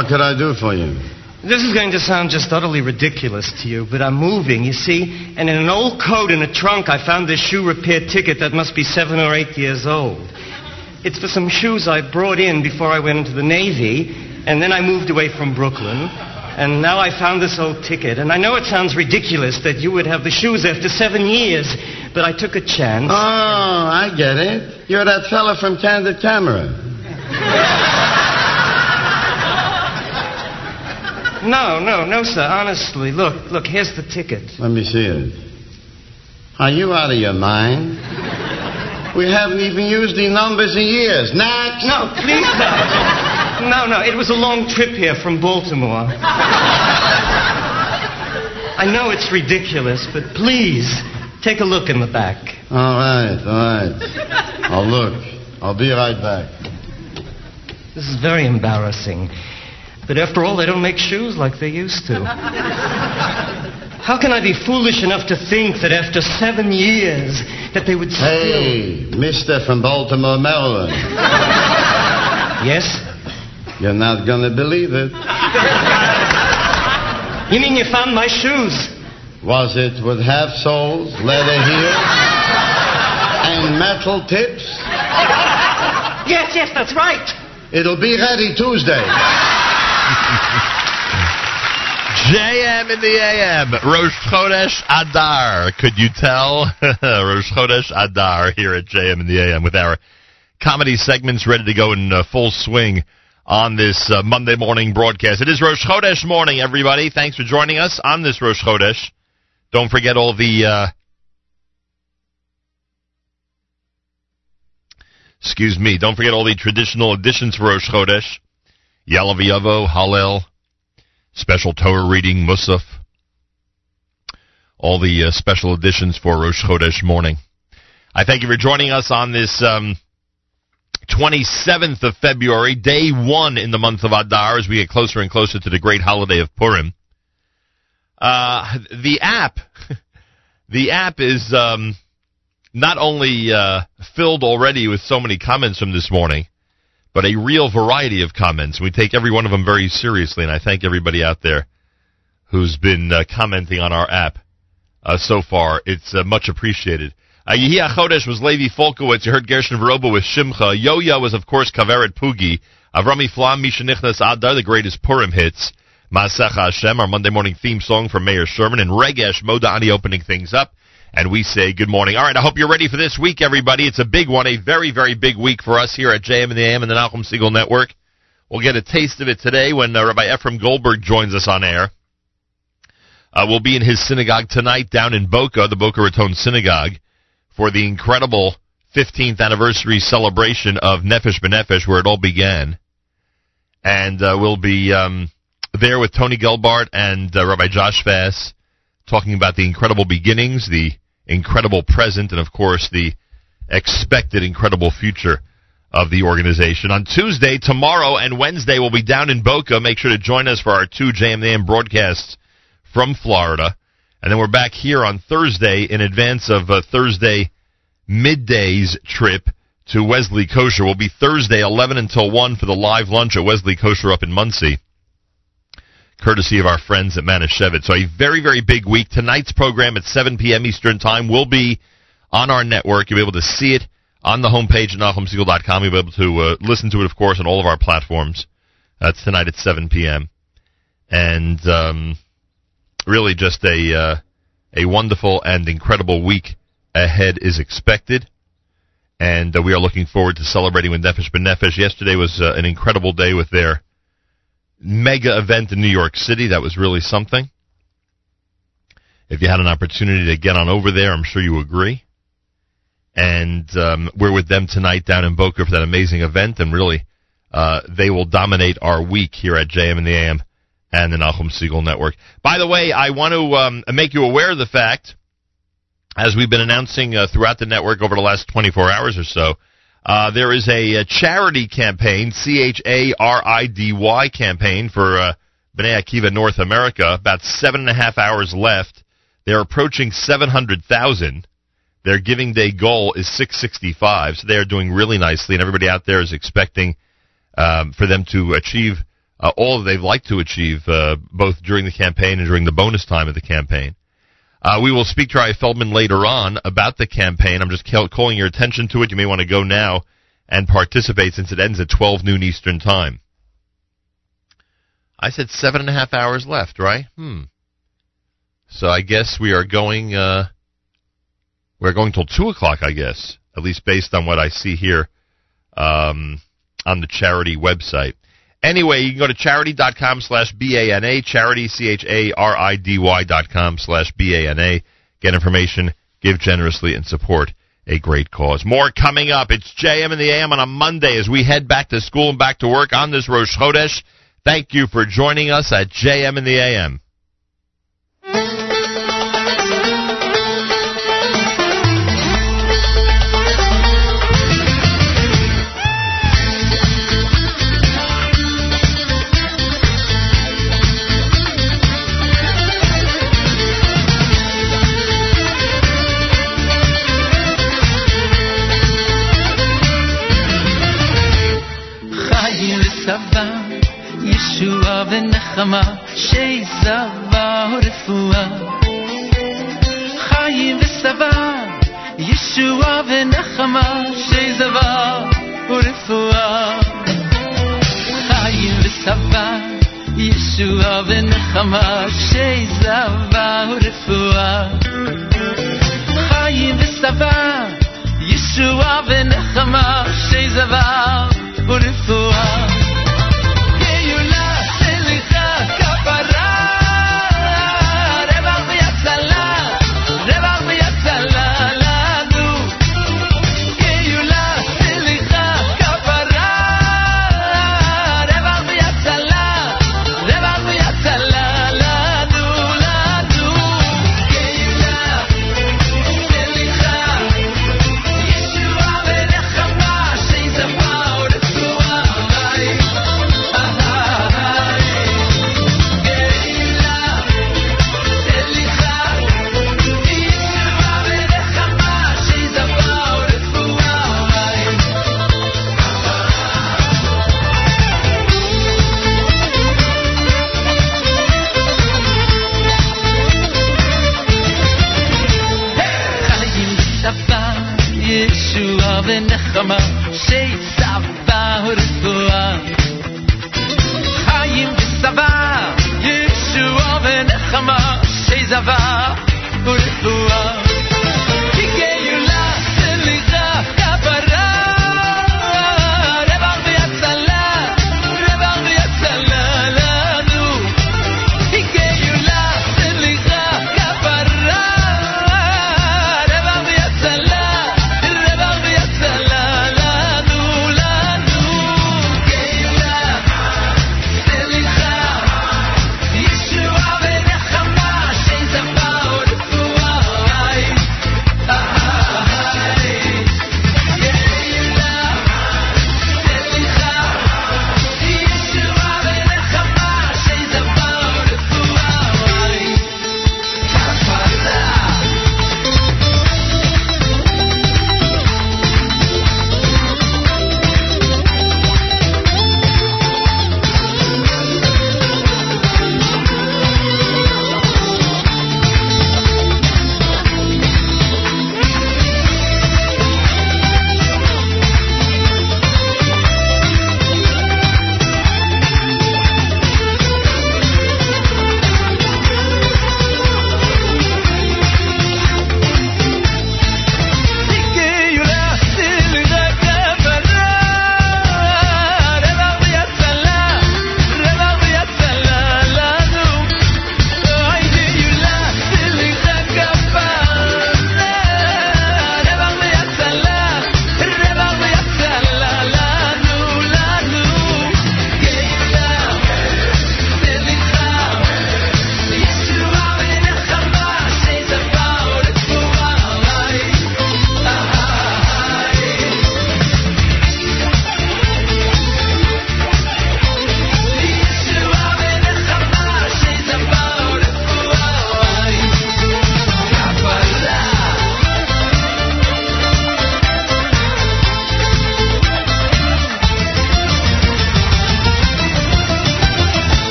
What could I do for you? This is going to sound just utterly ridiculous to you, but I'm moving, you see, and in an old coat in a trunk, I found this shoe repair ticket that must be seven or eight years old. It's for some shoes I brought in before I went into the Navy, and then I moved away from Brooklyn, and now I found this old ticket. And I know it sounds ridiculous that you would have the shoes after seven years, but I took a chance. Oh, I get it. You're that fella from Candid Camera. No, no, no, sir. Honestly, look, look. Here's the ticket. Let me see it. Are you out of your mind? We haven't even used the numbers in years. Next. No, please, sir. No, no. It was a long trip here from Baltimore. I know it's ridiculous, but please take a look in the back. All right, all right. I'll look. I'll be right back. This is very embarrassing. But after all, they don't make shoes like they used to. How can I be foolish enough to think that after seven years that they would still... Hey, Mister from Baltimore, Maryland. Yes? You're not gonna believe it. You mean you found my shoes? Was it with half soles, leather heel, and metal tips? Yes, yes, that's right. It'll be ready Tuesday. JM in the AM, Rosh Chodesh Adar. Could you tell? Rosh Chodesh Adar here at JM in the AM with our comedy segments ready to go in uh, full swing on this uh, Monday morning broadcast. It is Rosh Chodesh morning, everybody. Thanks for joining us on this Rosh Chodesh. Don't forget all the. Uh, excuse me. Don't forget all the traditional additions for Rosh Chodesh. Ya'aleh V'yavo, Hallel, special Torah reading, Musaf, all the uh, special editions for Rosh Chodesh morning. I thank you for joining us on this um, 27th of February, day one in the month of Adar, as we get closer and closer to the great holiday of Purim. Uh, the app, the app is um, not only uh, filled already with so many comments from this morning, but a real variety of comments. We take every one of them very seriously, and I thank everybody out there who's been uh, commenting on our app uh, so far. It's uh, much appreciated. Uh, Yehi Chodesh was Levy Falkowitz. You heard Gershon Veroba with Shimcha. Yo-Yo was, of course, Kaveret Pugi. Avrami Flam, Misha Nichnas Adar, the greatest Purim hits. Masach Hashem, our Monday morning theme song from Mayor Sherman. And Regesh Modani opening things up. And we say good morning. All right, I hope you're ready for this week, everybody. It's a big one, a very, very big week for us here at JM and the AM and the Nachum Segal Network. We'll get a taste of it today when uh, Rabbi Efrem Goldberg joins us on air. Uh, we'll be in his synagogue tonight down in Boca, the Boca Raton Synagogue, for the incredible 15th anniversary celebration of Nefesh B'Nefesh, where it all began. And uh, we'll be um, there with Tony Gelbart and uh, Rabbi Josh Fass talking about the incredible beginnings, the incredible present, and of course the expected incredible future of the organization. On Tuesday, tomorrow, and Wednesday, we'll be down in Boca. Make sure to join us for our two JMAM broadcasts from Florida. And then we're back here on Thursday in advance of uh, Thursday midday's trip to Wesley Kosher. We'll be Thursday 11 until 1 for the live lunch at Wesley Kosher up in Monsey courtesy of our friends at Manischewitz. So a very, very big week. Tonight's program at 7 p.m. Eastern Time will be on our network. You'll be able to see it on the homepage at NachumSegal.com. You'll be able to uh, listen to it, of course, on all of our platforms. That's tonight at 7 p.m. And um, really just a uh, a wonderful and incredible week ahead is expected. And uh, we are looking forward to celebrating with Nefesh B'Nefesh. Yesterday was uh, an incredible day with their mega event in New York City. That was really something. If you had an opportunity to get on over there, I'm sure you agree. And um, we're with them tonight down in Boca for that amazing event, and really, uh, they will dominate our week here at JM in the AM and the Nachum Segal Network. By the way, I want to um, make you aware of the fact, as we've been announcing uh, throughout the network over the last 24 hours or so, uh, there is a, a, Charidy campaign, C H A R I D Y campaign for uh, Bnei Akiva North America. About seven and a half hours left. They're approaching 700,000. Their giving day goal is 665, so they are doing really nicely, and everybody out there is expecting um, for them to achieve uh, all that they'd like to achieve, uh, both during the campaign and during the bonus time of the campaign. Uh, we will speak to Rav Feldman later on about the campaign. I'm just ca- calling your attention to it. You may want to go now and participate since it ends at 12 noon Eastern Time. I said seven and a half hours left, right? Hmm. So I guess we are going. Uh, we're going till two o'clock, I guess, at least based on what I see here um, on the Charidy website. Anyway, you can go to charidy.com slash B-A-N-A, charity, C-H-A-R-I-D-Y dot com slash B-A-N-A. Get information, give generously, and support a great cause. More coming up. It's JM in the AM on a Monday as we head back to school and back to work on this Rosh Chodesh. Thank you for joining us at JM in the AM. ונחמה, שיזבה ורפואה. חיים וסבא, ישועה ונחמה, שיזבה ורפואה. חיים וסבא, ישועה ונחמה, שיזבה ורפואה. חיים וסבא, ישועה ונחמה, שיזבה ורפואה.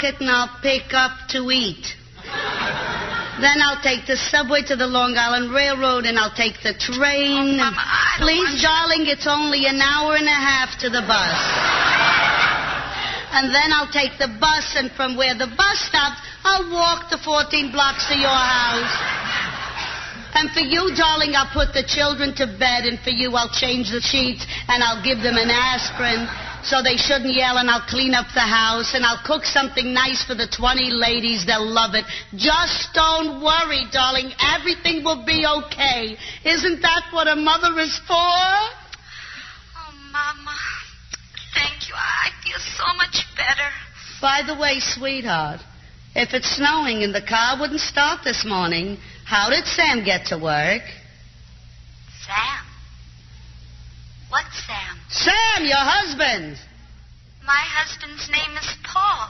Supermarket and I'll pick up to eat. Then I'll take the subway to the Long Island Railroad and I'll take the train. Oh, Mama, Please, darling, it's only an hour and a half to the bus. And then I'll take the bus, and from where the bus stops, I'll walk the 14 blocks to your house. And for you, darling, I'll put the children to bed, and for you, I'll change the sheets, and I'll give them an aspirin so they shouldn't yell, and I'll clean up the house, and I'll cook something nice for the 20 ladies. They'll love it. Just don't worry, darling. Everything will be okay. Isn't that what a mother is for? Oh, Mama. Thank you. I feel so much better. By the way, sweetheart, if it's snowing and the car wouldn't start this morning, how did Sam get to work? Sam. What Sam? Sam, your husband. My husband's name is Paul.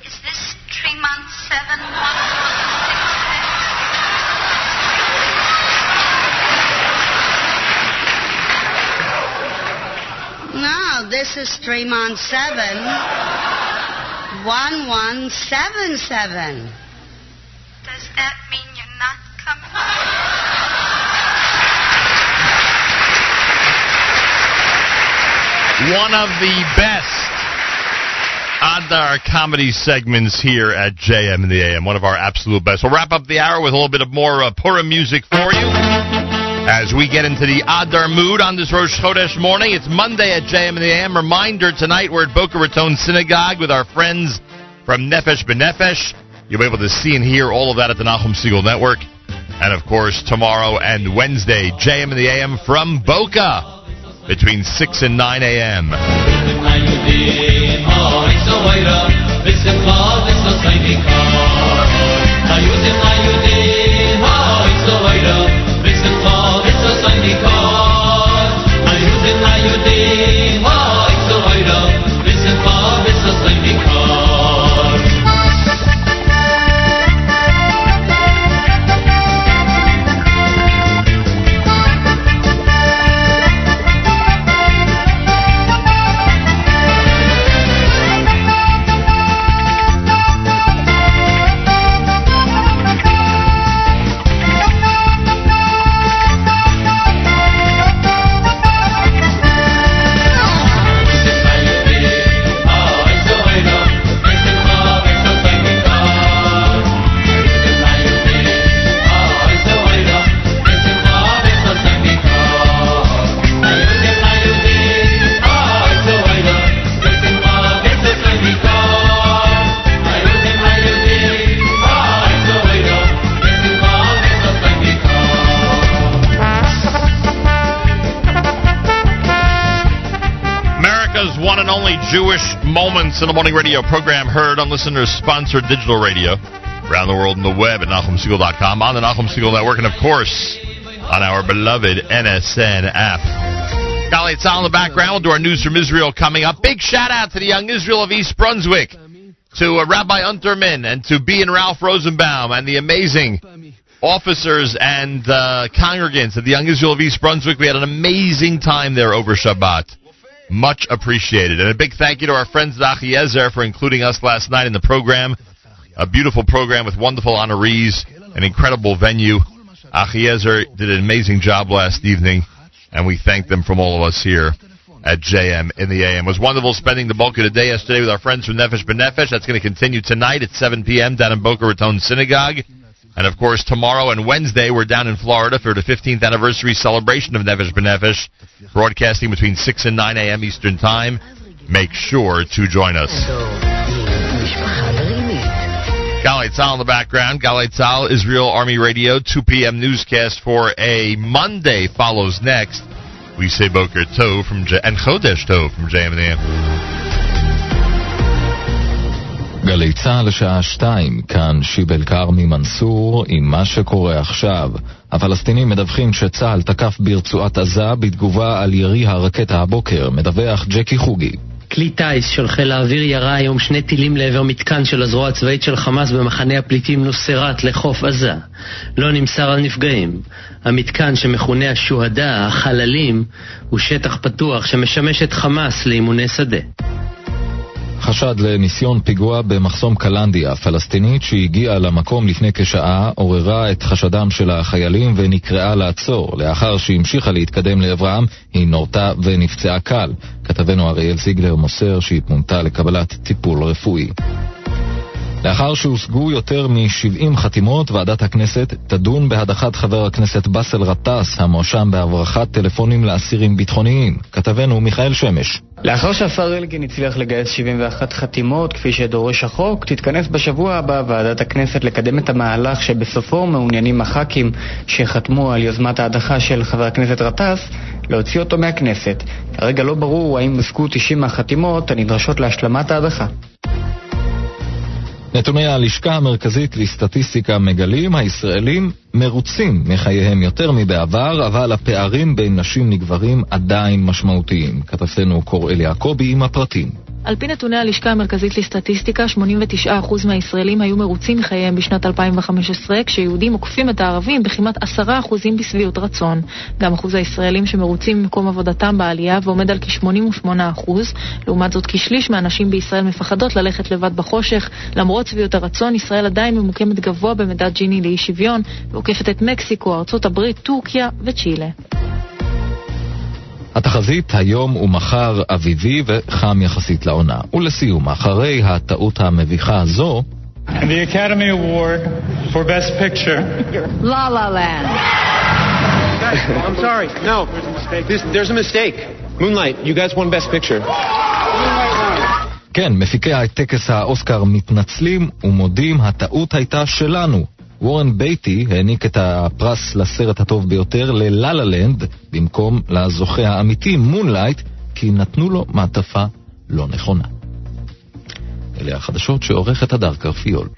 Is this Tremont 71166? No, this is Tremont 7 1177. Does that mean you're not coming? One of the best Adar comedy segments here at JM in the AM. One of our absolute best. We'll wrap up the hour with a little bit of more uh, Purim music for you. As we get into the Adar mood on this Rosh Chodesh morning, it's Monday at JM in the AM. Reminder tonight we're at Boca Raton Synagogue with our friends from Nefesh B'Nefesh. You'll be able to see and hear all of that at the Nachum Segal Network. And of course, tomorrow and Wednesday, JM in the AM from Boca between 6 and 9 a.m. only Jewish Moments in the Morning radio program heard on listeners sponsored digital radio around the world on the web at NachumSegal.com, on the Nachum Segal Network, and of course on our beloved NSN app. Golly, it's on in the background. We'll do our news from Israel coming up. Big shout out to the young Israel of East Brunswick, to uh, Rabbi Unterman, and to B and Ralph Rosenbaum, and the amazing officers and uh, congregants of the Young Israel of East Brunswick. We had an amazing time there over Shabbat. Much appreciated. And a big thank you to our friends at Achiezer for including us last night in the program. A beautiful program with wonderful honorees, an incredible venue. Achiezer did an amazing job last evening, and we thank them from all of us here at JM in the AM. It was wonderful spending the bulk of the day yesterday with our friends from Nefesh B'Nefesh. That's going to continue tonight at 7 p.m. down in Boca Raton Synagogue. And of course, tomorrow and Wednesday, we're down in Florida for the 15th anniversary celebration of Nefesh B'Nefesh, broadcasting between 6 and 9 a.m. Eastern Time. Make sure to join us. Galay Tzal in the background. Galay Tzal, Israel Army Radio, 2 p.m. newscast for a Monday follows next. We say Boker Tov from J- and Chodesh Tov from JM גלי צה"ל לשעה שתיים, כאן שיבל כרמי מנסור עם מה שקורה עכשיו. הפלסטינים מדווחים שצה"ל תקף ברצועת עזה בתגובה על ירי הרקטה הבוקר, מדווח ג'קי חוגי. כלי טיס של חיל האוויר ירה היום שני טילים לעבר מתקן של הזרוע הצבאית של חמאס במחנה הפליטים נוסרת לחוף עזה. לא נמסר על נפגעים. המתקן שמכונה השוהדה, החללים, הוא שטח פתוח שמשמש את חמאס לאימוני שדה. חשד לניסיון פיגוע במחסום קלנדיה הפלסטינית שהגיעה למקום לפני כשעה עוררה את חשדם של החיילים ונקראה לעצור. לאחר שהמשיכה להתקדם לעברם, היא נורתה ונפצעה קל. כתבנו אריאל זיגלר מוסר שהיא פונתה לקבלת טיפול רפואי. לאחר שהושגו יותר מ-70 חתימות, ועדת הכנסת תדון בהדחת חבר הכנסת באסל גטאס, המואשם בהברחת טלפונים לאסירים ביטחוניים. כתבנו מיכאל שמש. לאחר שהשר אלקין הצליח לגייס 71 חתימות, כפי שדורש החוק, תתכנס בשבוע הבא ועדת הכנסת לקדם את המהלך שבסופו מעוניינים הח"כים שחתמו על יוזמת ההדחה של חבר הכנסת גטאס להוציא אותו מהכנסת. כרגע לא ברור האם הושגו 90 מהחתימות הנדרשות להשלמת ההדחה. נתוני הלשכה המרכזית לסטטיסטיקה מגלים הישראלים מרוצים מחייהם יותר מבעבר, אבל הפערים בין נשים לגברים עדיין משמעותיים. כתבתנו קוראל יעקבי עם הפרטים. על פי נתוני הלשכה המרכזית לסטטיסטיקה, 89% מהישראלים היו מרוצים מחייהם בשנת 2015, כשיהודים עוקפים את הערבים בכמעט 10% בשביעות רצון. גם אחוז הישראלים שמרוצים ממקום עבודתם בעלייה ועומד על כ-88%. לעומת זאת, כשליש מהנשים בישראל מפחדות ללכת לבד בחושך. למרות שביעות הרצון, ישראל עדיין ממוקמת גבוה במדד ג'יני לאי שוויון, ועוקפת את מקסיקו, ארצות הברית, טורקיה וצ'ילה. התחזית היום ומחר אביבי וחם יחסית לעונה. ולסיום, אחרי הטעות המביכה הזו, And the Academy Award for Best Picture. La La Land. I'm sorry. No, this, there's a mistake. Moonlight, you guys won Best Picture. כן, מפיקי הטקס האוסקר מתנצלים ומודים, הטעות הייתה שלנו. וורן בייטי העניק את הפרס לסרט הטוב ביותר ללה לה לנד במקום לזוכה האמיתי מונלייט כי נתנו לו מעטפה לא נכונה. אלה החדשות שעורכת הדר קרפיול.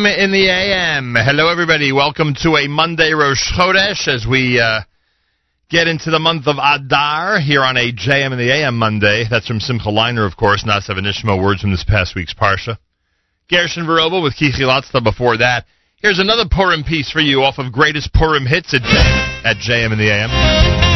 JM in the AM. Hello, everybody. Welcome to a Monday Rosh Chodesh as we uh, get into the month of Adar here on a JM in the AM Monday. That's from Simcha Leiner, of course, not seven Ishmael words from this past week's Parsha. Gershon Veroba with Kichi Latzta before that. Here's another Purim piece for you off of Greatest Purim Hits at, at JM in the AM.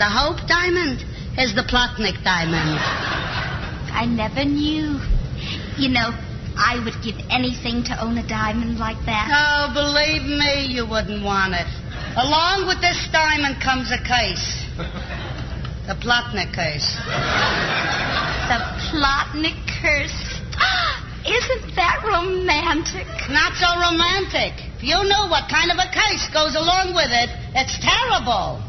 The Hope diamond is the Plotnik diamond. I never knew. You know, I would give anything to own a diamond like that. Oh, believe me, you wouldn't want it. Along with this diamond comes a case. The Plotnik case. The Plotnik curse. Isn't that romantic? Not so romantic. If you knew what kind of a case goes along with it, it's terrible.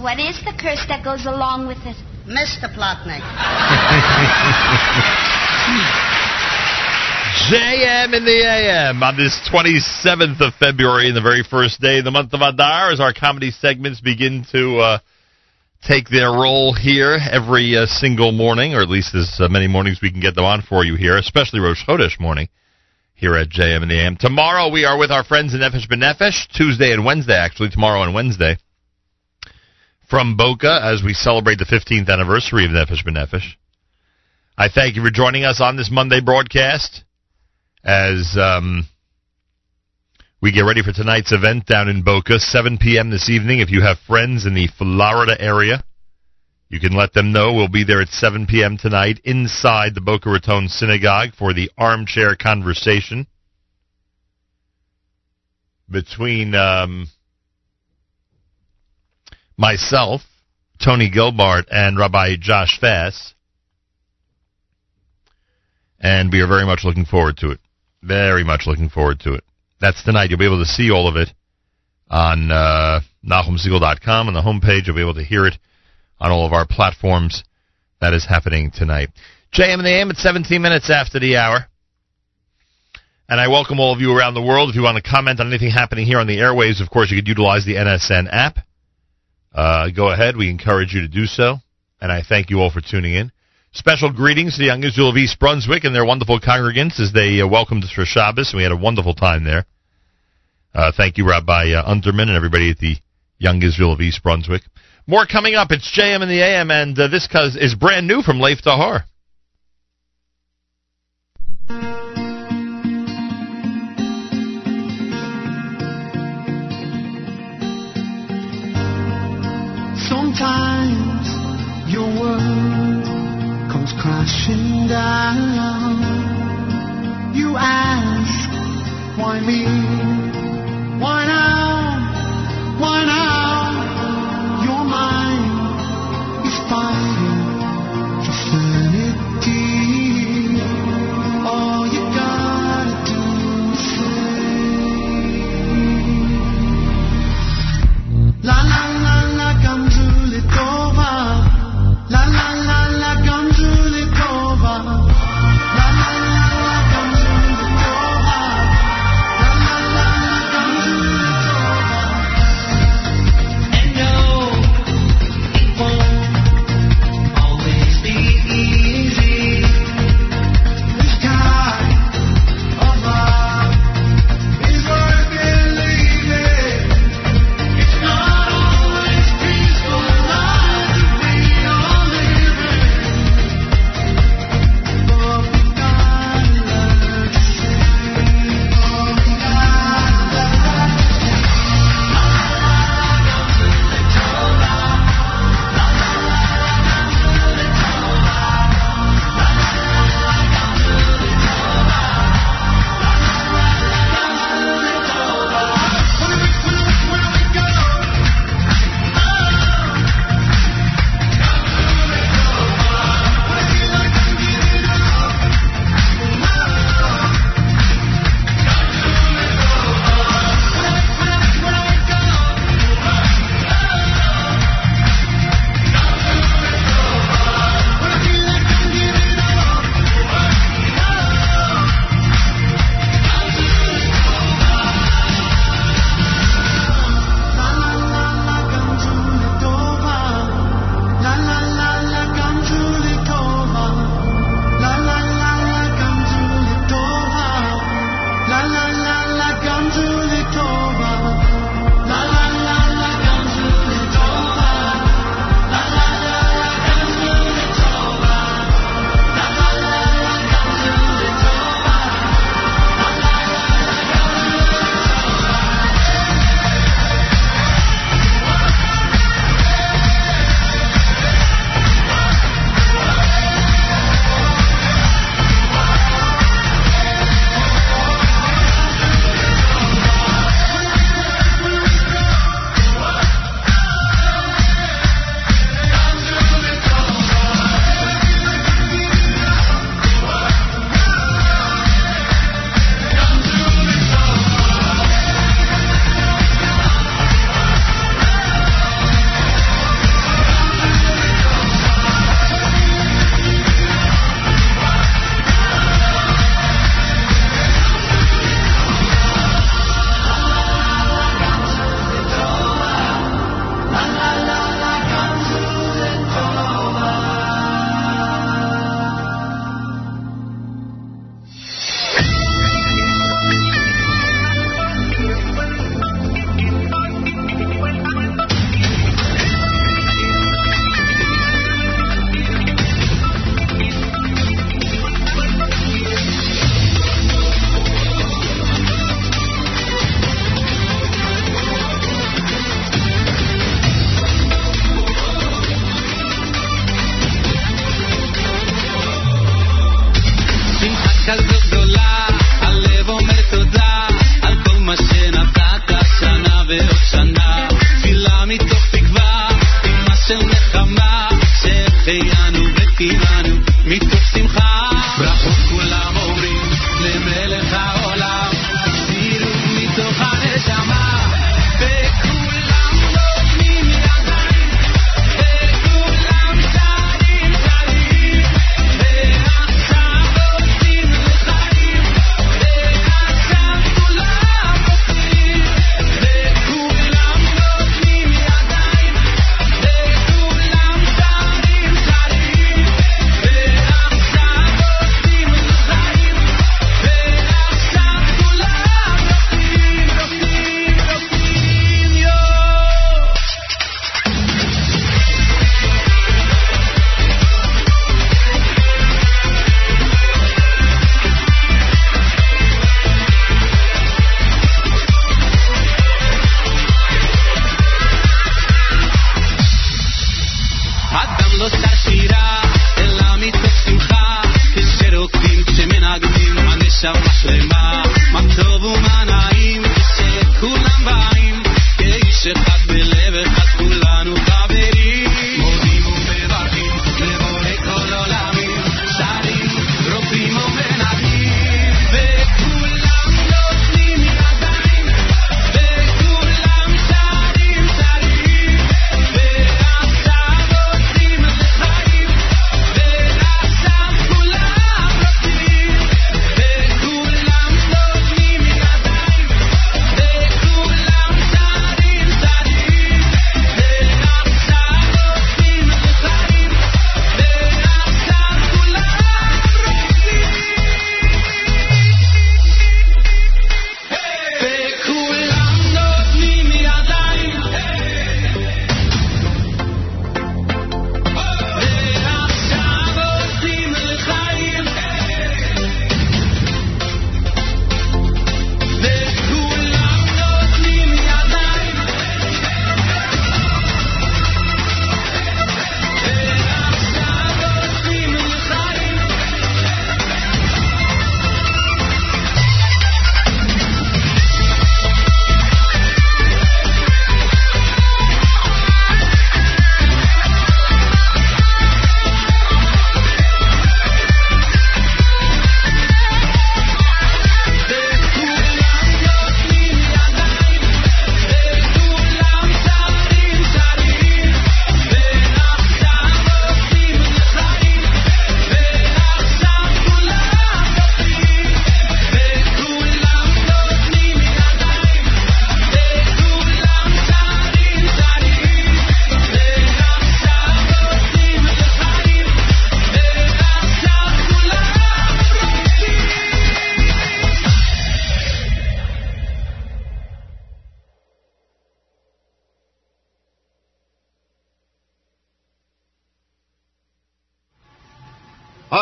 What is the curse that goes along with it? Mr. Plotnik. JM in the AM on this 27th of February, in the very first day of the month of Adar, as our comedy segments begin to uh, take their role here every uh, single morning, or at least as uh, many mornings we can get them on for you here, especially Rosh Chodesh morning here at JM in the AM. Tomorrow we are with our friends in Nefesh B'Nefesh, Tuesday and Wednesday, actually, tomorrow and Wednesday, from Boca as we celebrate the 15th anniversary of Nefesh B'Nefesh. I thank you for joining us on this Monday broadcast as um, we get ready for tonight's event down in Boca, 7 p.m. this evening. If you have friends in the Florida area, you can let them know. We'll be there at 7 p.m. tonight inside the Boca Raton Synagogue for the armchair conversation between um, myself, Tony Gelbart, and Rabbi Josh Fass. And we are very much looking forward to it. Very much looking forward to it. That's tonight. You'll be able to see all of it on uh, NachumSegal.com on the homepage. You'll be able to hear it on all of our platforms. That is happening tonight. JM and the AM at 17 minutes after the hour. And I welcome all of you around the world. If you want to comment on anything happening here on the airwaves, of course, you could utilize the NSN app. Uh, go ahead. We encourage you to do so. And I thank you all for tuning in. Special greetings to the Young Israel of East Brunswick and their wonderful congregants as they uh, welcomed us for Shabbos. And we had a wonderful time there. Uh, thank you, Rabbi uh, Unterman, and everybody at the Young Israel of East Brunswick. More coming up. It's JM and the AM, and uh, this is brand new from Lev Tahor. Crashing down. You ask, why me? Why now? Why now? Your mind is fighting for sanity.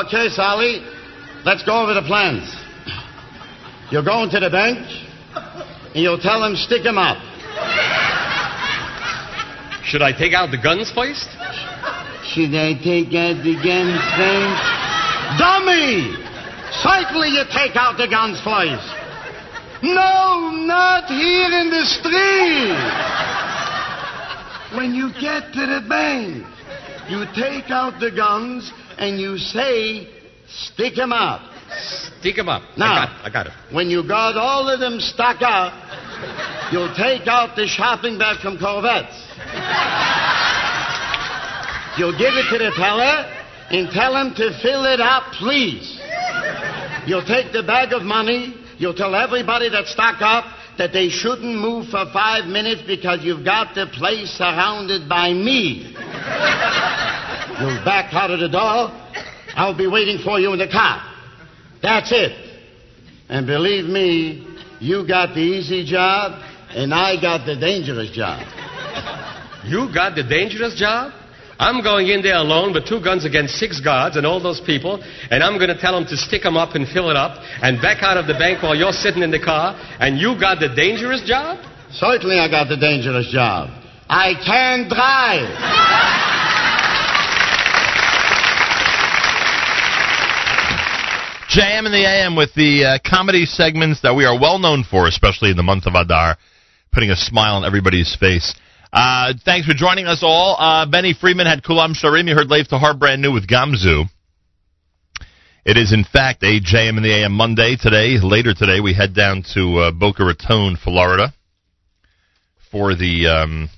Okay, Sally, let's go over the plans. You'll go into the bank, and you'll tell them stick stick 'em up. Should I take out the guns first? Should I take out the guns first? Dummy! Certainly you take out the guns first. No, not here in the street. When you get to the bank, you take out the guns and you say, stick 'em up. Stick 'em up. Now, I got, I got it. When you got all of them stuck up, you'll take out the shopping bag from Corvettes. You'll give it to the teller and tell him to fill it up, please. You'll take the bag of money. You'll tell everybody that's stuck up that they shouldn't move for five minutes because you've got the place surrounded by me. You'll back out of the door. I'll be waiting for you in the car. That's it. And believe me, you got the easy job, and I got the dangerous job. You got the dangerous job? I'm going in there alone with two guns against six guards and all those people, and I'm going to tell them to stick 'em up and fill it up and back out of the bank while you're sitting in the car, and you got the dangerous job? Certainly I got the dangerous job. I can drive. JM in the AM with the uh, comedy segments that we are well known for, especially in the month of Adar, putting a smile on everybody's face. Uh, thanks for joining us all. Uh, Benny Friedman had Kulam Sharim. You heard Lev Tahor brand new with Gamzu. It is, in fact, a JM in the AM Monday today. Later today, we head down to uh, Boca Raton, Florida, for the um,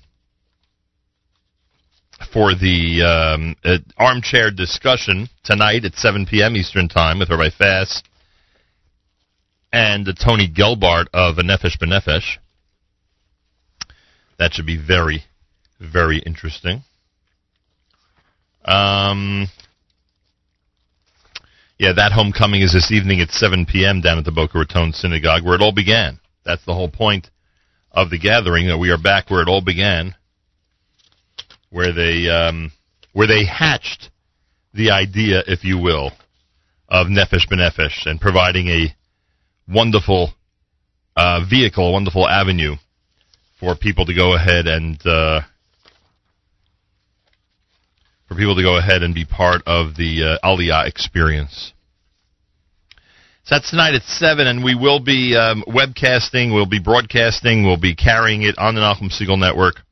for the um, uh, armchair discussion tonight at 7 p.m. Eastern Time with Rabbi Fass and Tony Gelbart of Nefesh B'Nefesh. That should be very, very interesting. Um, yeah, that homecoming is this evening at 7 p.m. down at the Boca Raton Synagogue, where it all began. That's the whole point of the gathering. That we are back where it all began, where they um, where they hatched the idea, if you will, of Nefesh B'Nefesh and providing a wonderful uh, vehicle, a wonderful avenue for people to go ahead and uh, for people to go ahead and be part of the uh, Aliyah experience. So that's tonight at seven, and we will be um, webcasting, we'll be broadcasting, we'll be carrying it on the Nachum Segal Network.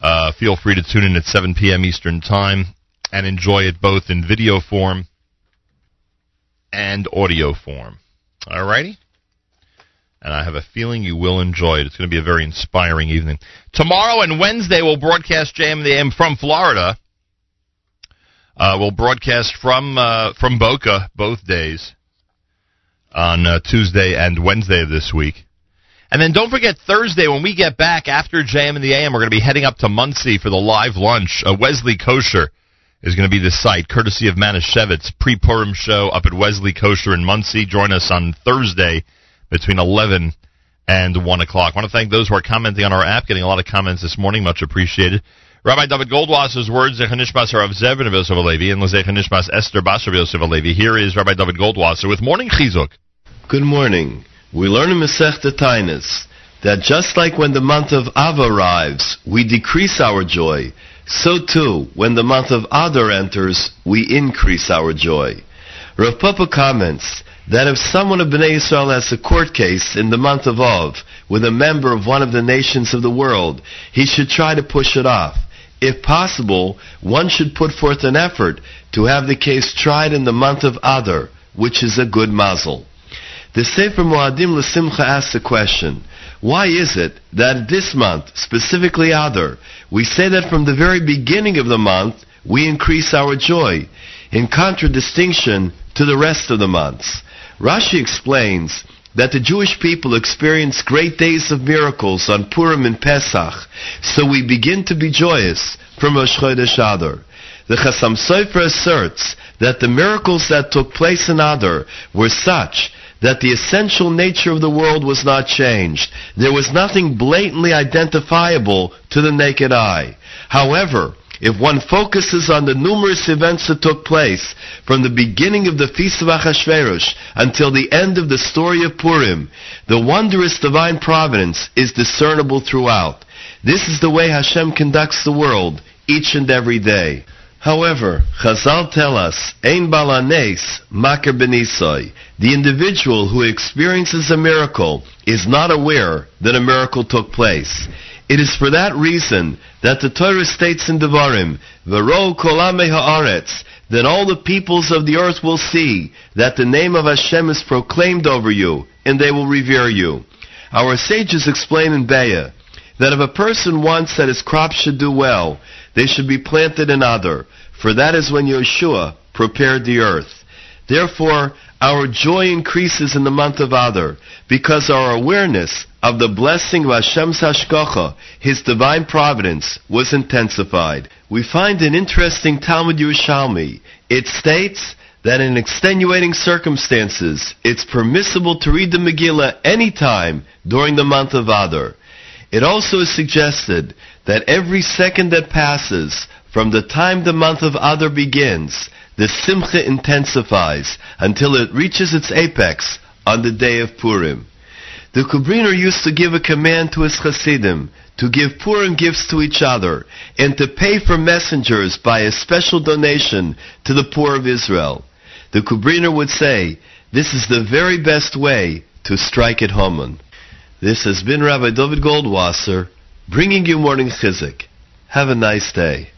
Uh, feel free to tune in at 7 p.m. Eastern Time and enjoy it both in video form and audio form. Alrighty? and I have a feeling you will enjoy it. It's going to be a very inspiring evening. Tomorrow and Wednesday, we'll broadcast JM the AM from Florida. Uh, we'll broadcast from uh, from Boca both days on uh, Tuesday and Wednesday of this week. And then don't forget Thursday when we get back after JM and the AM, we're going to be heading up to Monsey for the live lunch. Uh, Wesley Kosher is going to be the site, courtesy of Manischewitz pre-Purim show up at Wesley Kosher in Monsey. Join us on Thursday between 11 and 1 o'clock. I want to thank those who are commenting on our app, getting a lot of comments this morning. Much appreciated. Rabbi David Goldwasser's words, Zechanishmas Rav Zev and Yosef Alevi, and Zechanishmas Esther Basar Yosef Alevi. Here is Rabbi David Goldwasser with Morning Chizuk. Good morning. We learn in Masechta Taanis that just like when the month of Av arrives, we decrease our joy, so too, when the month of Adar enters, we increase our joy. Rav Papa comments that if someone of Bnei Israel has a court case in the month of Av with a member of one of the nations of the world, he should try to push it off. If possible, one should put forth an effort to have the case tried in the month of Adar, which is a good mazel. The Sefer Moadim L'Simcha asks the question, why is it that this month, specifically Adar, we say that from the very beginning of the month, we increase our joy, in contradistinction to the rest of the months? Rashi explains that the Jewish people experience great days of miracles on Purim and Pesach, so we begin to be joyous from Rosh Chodesh Adar. The Chasam Sofer asserts that the miracles that took place in Adar were such that the essential nature of the world was not changed. There was nothing blatantly identifiable to the naked eye. However, if one focuses on the numerous events that took place from the beginning of the Feast of Achashverosh until the end of the story of Purim, the wondrous divine providence is discernible throughout. This is the way Hashem conducts the world each and every day. However, Chazal tell us, Ein balanes makar benisoi. The individual who experiences a miracle is not aware that a miracle took place. It is for that reason that the Torah states in Devarim, V'ro kolame haaretz, that all the peoples of the earth will see that the name of Hashem is proclaimed over you, and they will revere you. Our sages explain in Be'ah that if a person wants that his crops should do well, they should be planted in Adar, for that is when Yeshua prepared the earth. Therefore, our joy increases in the month of Adar, because our awareness of the blessing of Hashem's Hashgacha, His divine providence, was intensified. We find an interesting Talmud Yerushalmi. It states that in extenuating circumstances, it's permissible to read the Megillah any time during the month of Adar. It also is suggested that every second that passes from the time the month of Adar begins, the simcha intensifies until it reaches its apex on the day of Purim. The Kobriner used to give a command to his Hasidim to give Purim gifts to each other and to pay for messengers by a special donation to the poor of Israel. The Kobriner would say, this is the very best way to strike at Haman. This has been Rabbi David Goldwasser bringing you morning chizuk. Have a nice day.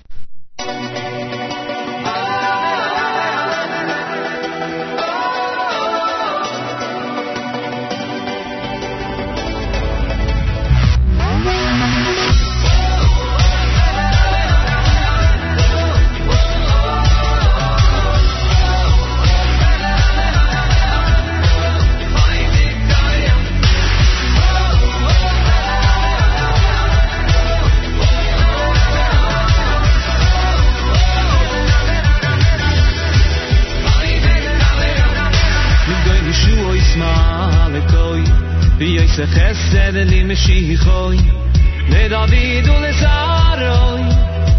Meshichoi Le David u le Zaroi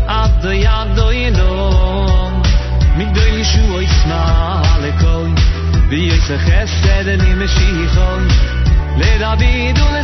Ad yado yedom Migoy Yeshua Ismael Ekoi V'yose chesed li Meshichoi Le David u le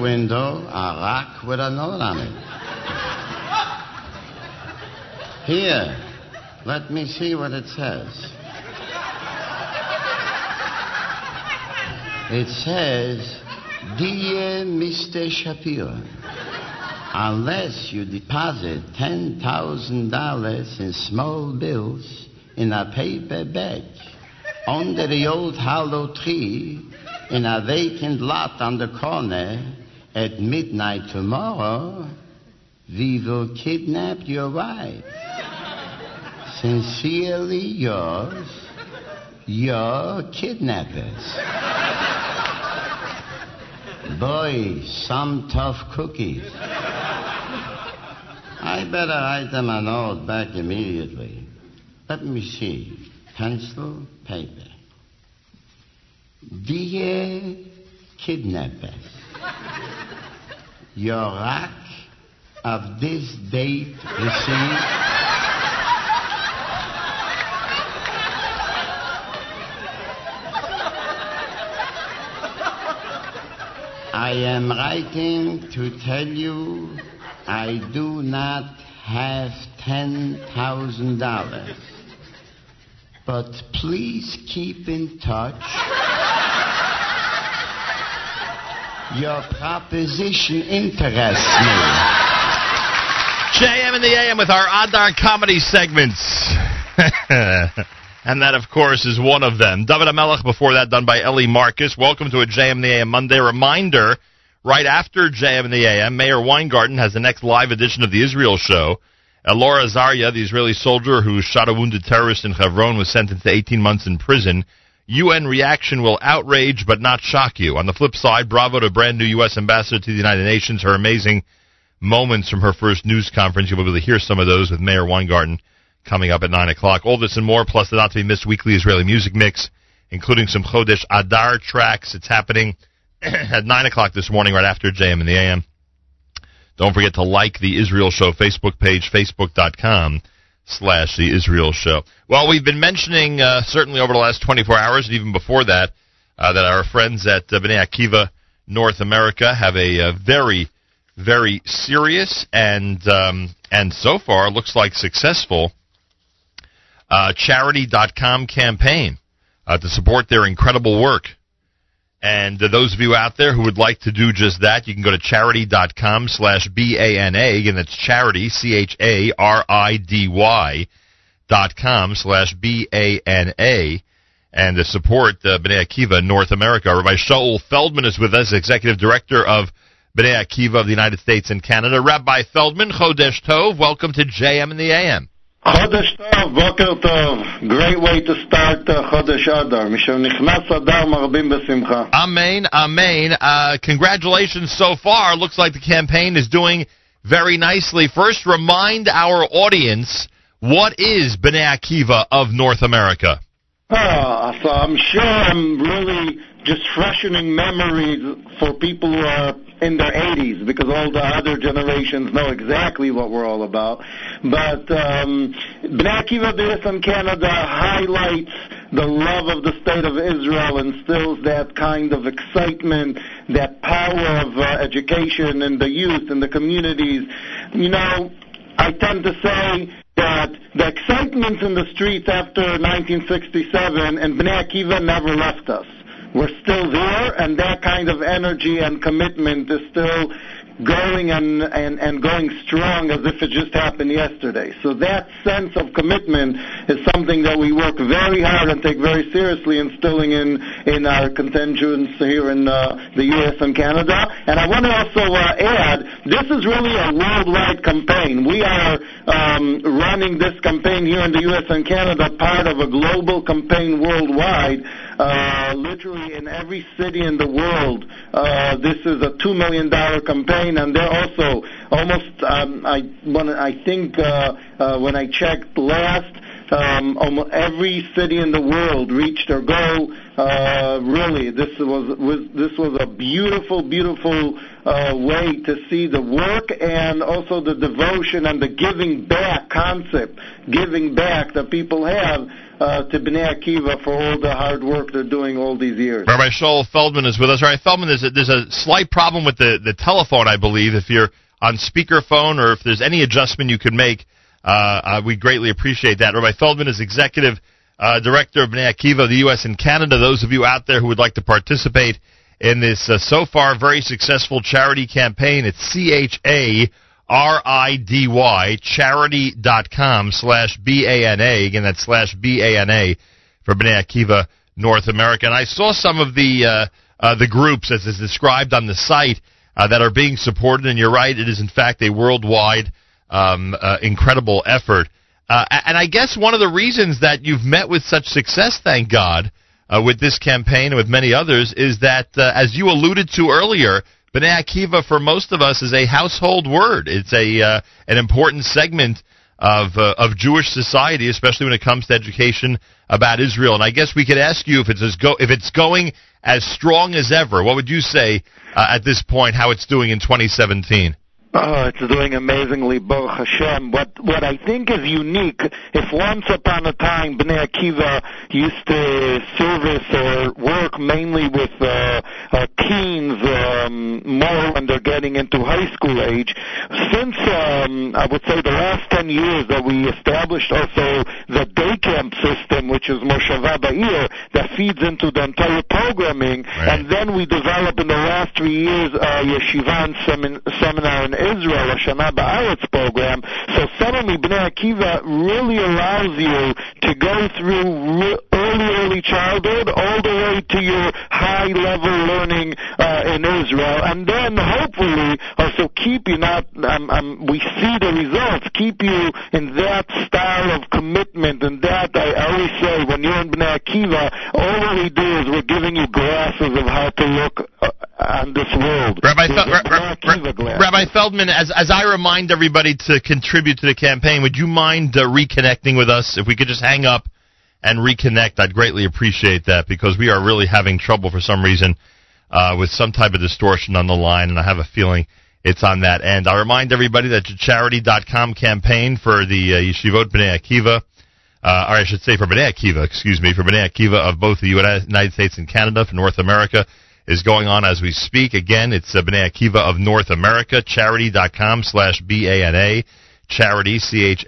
Window, a rock with a note on it. Here, let me see what it says. It says, Dear Mr. Shapiro, unless you deposit $10,000 in small bills in a paper bag under the old hollow tree in a vacant lot on the corner at midnight tomorrow, we will kidnap your wife. Sincerely yours, your kidnappers. Boy, some tough cookies. I better write them a note back immediately. Let me see. Pencil, paper. Dear kidnappers, your rack of this date received. I am writing to tell you I do not have $10,000. But please keep in touch. Your proposition interests me. JM in the AM with our Adar comedy segments. and that, of course, is one of them. David Amelech before that, done by Ellie Marcus. Welcome to a JM in the AM Monday. Reminder, right after JM in the AM, Meir Weingarten has the next live edition of the Israel Show. Elor Azaria, the Israeli soldier who shot a wounded terrorist in Hebron, was sentenced to 18 months in prison. UN reaction will outrage but not shock you. On the flip side, bravo to brand new U.S. ambassador to the United Nations. Her amazing moments from her first news conference. You'll be able to hear some of those with Meir Weingarten coming up at 9 o'clock. All this and more, plus the not to be missed weekly Israeli music mix, including some Chodesh Adar tracks. It's happening at 9 o'clock this morning, right after JM in the AM. Don't forget to like the Israel Show Facebook page, facebook.com slash the Israel Show. Well, we've been mentioning, uh, certainly over the last 24 hours and even before that, uh, that our friends at uh, Bnei Akiva North America have a, uh very, very serious and, um, and so far looks like successful uh, charidy.com campaign uh, to support their incredible work. And uh, those of you out there who would like to do just that, you can go to charidy.com slash B-A-N-A. Again, that's charidy, C-H-A-R-I-D-Y dot com slash B-A-N-A. And to support uh, Bnei Akiva North America. Rabbi Shaul Feldman is with us, Executive Director of Bnei Akiva of the United States and Canada. Rabbi Feldman, Chodesh Tov, welcome to JM and the AM. Chodesh Tov, Boker Tov. Great way to start uh, Chodesh Adar. Misham Nichnas Adar Marbim Besimcha. Amen, amen. Uh, congratulations so far. Looks like the campaign is doing very nicely. First, remind our audience what is Bnei Akiva of North America? Oh, so I'm sure I'm really just freshening memories for people who are in their 80s because all the other generations know exactly what we're all about. But um, Bnei Akiva in Canada highlights the love of the state of Israel, instills that kind of excitement, that power of uh, education in the youth and the communities. You know, I tend to say that the excitement in the streets after 1967 and Bnei Akiva never left us. We're still there, and that kind of energy and commitment is still going and, and, and going strong as if it just happened yesterday. So that sense of commitment is something that we work very hard and take very seriously instilling in, in our contingents here in uh, the U.S. and Canada. And I want to also uh, add, this is really a worldwide campaign. We are um, running this campaign here in the U.S. and Canada, part of a global campaign worldwide. Uh, literally in every city in the world, uh, this is a two million dollar campaign, and they're also almost. Um, I when I think uh, uh, when I checked last, um, almost every city in the world reached their goal. Uh, really, this was, was this was a beautiful, beautiful uh, way to see the work and also the devotion and the giving back concept, giving back that people have uh, to Bnei Akiva for all the hard work they're doing all these years. Rabbi Shaul Feldman is with us. Rabbi Feldman, there's a, there's a slight problem with the, the telephone, I believe. If you're on speakerphone or if there's any adjustment you could make, uh, uh, we greatly appreciate that. Rabbi Feldman is executive uh, director of Bnei Akiva of the U.S. and Canada. Those of you out there who would like to participate in this uh, so far very successful Charidy campaign, it's C H A R I D Y charidy.com slash B A N A. Again, that's slash B A N A for Bnei Akiva North America. And I saw some of the uh, uh, the groups as is described on the site uh, that are being supported. And you're right, it is in fact a worldwide um, uh, incredible effort. Uh, and I guess one of the reasons that you've met with such success, thank God, uh, with this campaign and with many others, is that as you alluded to earlier, Bnei Akiva for most of us is a household word. It's a uh, an important segment of uh, of Jewish society, especially when it comes to education about Israel. And I guess we could ask you if it's as go if it's going as strong as ever. What would you say uh, at this point? How it's doing in 2017? Oh, it's doing amazingly, Baruch Hashem. What what I think is unique, if once upon a time Bnei Akiva used to service or work mainly with uh, uh, teens um, more when they're getting into high school age, since um, I would say the last 10 years that we established also the day camp system, which is Moshava Ba'ir, that feeds into the entire programming, and then we developed in the last three years uh, Yeshiva and semin- seminar in Israel, a Shana Ba'aretz program. So suddenly Bnei Akiva really allows you to go through early, early childhood all the way to your high level learning uh, in Israel, and then hopefully also keep you not. Um, um, we see the results. Keep you in that style of commitment, and that I always say when you're in Bnei Akiva, all we do is we're giving you glasses of how to look uh, on this world. Rabbi, Fel- Ra- Ra- Rabbi Feldman, as as I remind everybody to contribute to the campaign, would you mind uh, reconnecting with us? If we could just hang up and reconnect, I'd greatly appreciate that because we are really having trouble for some reason uh, with some type of distortion on the line, and I have a feeling it's on that end. I remind everybody that the charidy.com campaign for the uh, Yeshivot Bnei Akiva, uh, or I should say for Bnei Akiva, excuse me, for Bnei Akiva of both the United States and Canada for North America is going on as we speak. Again, it's uh, Bnei Akiva of North America, charidy.com slash B-A-N-A, charidy, C-H-A-R-I-D-Y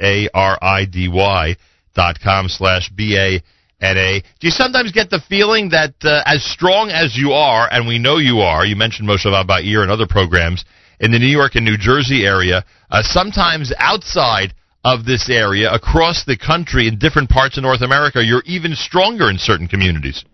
dot com slash B-A-N-A. Do you sometimes get the feeling that uh, as strong as you are, and we know you are, you mentioned Moshava Ba'ir and other programs, in the New York and New Jersey area, uh, sometimes outside of this area, across the country, in different parts of North America, you're even stronger in certain communities.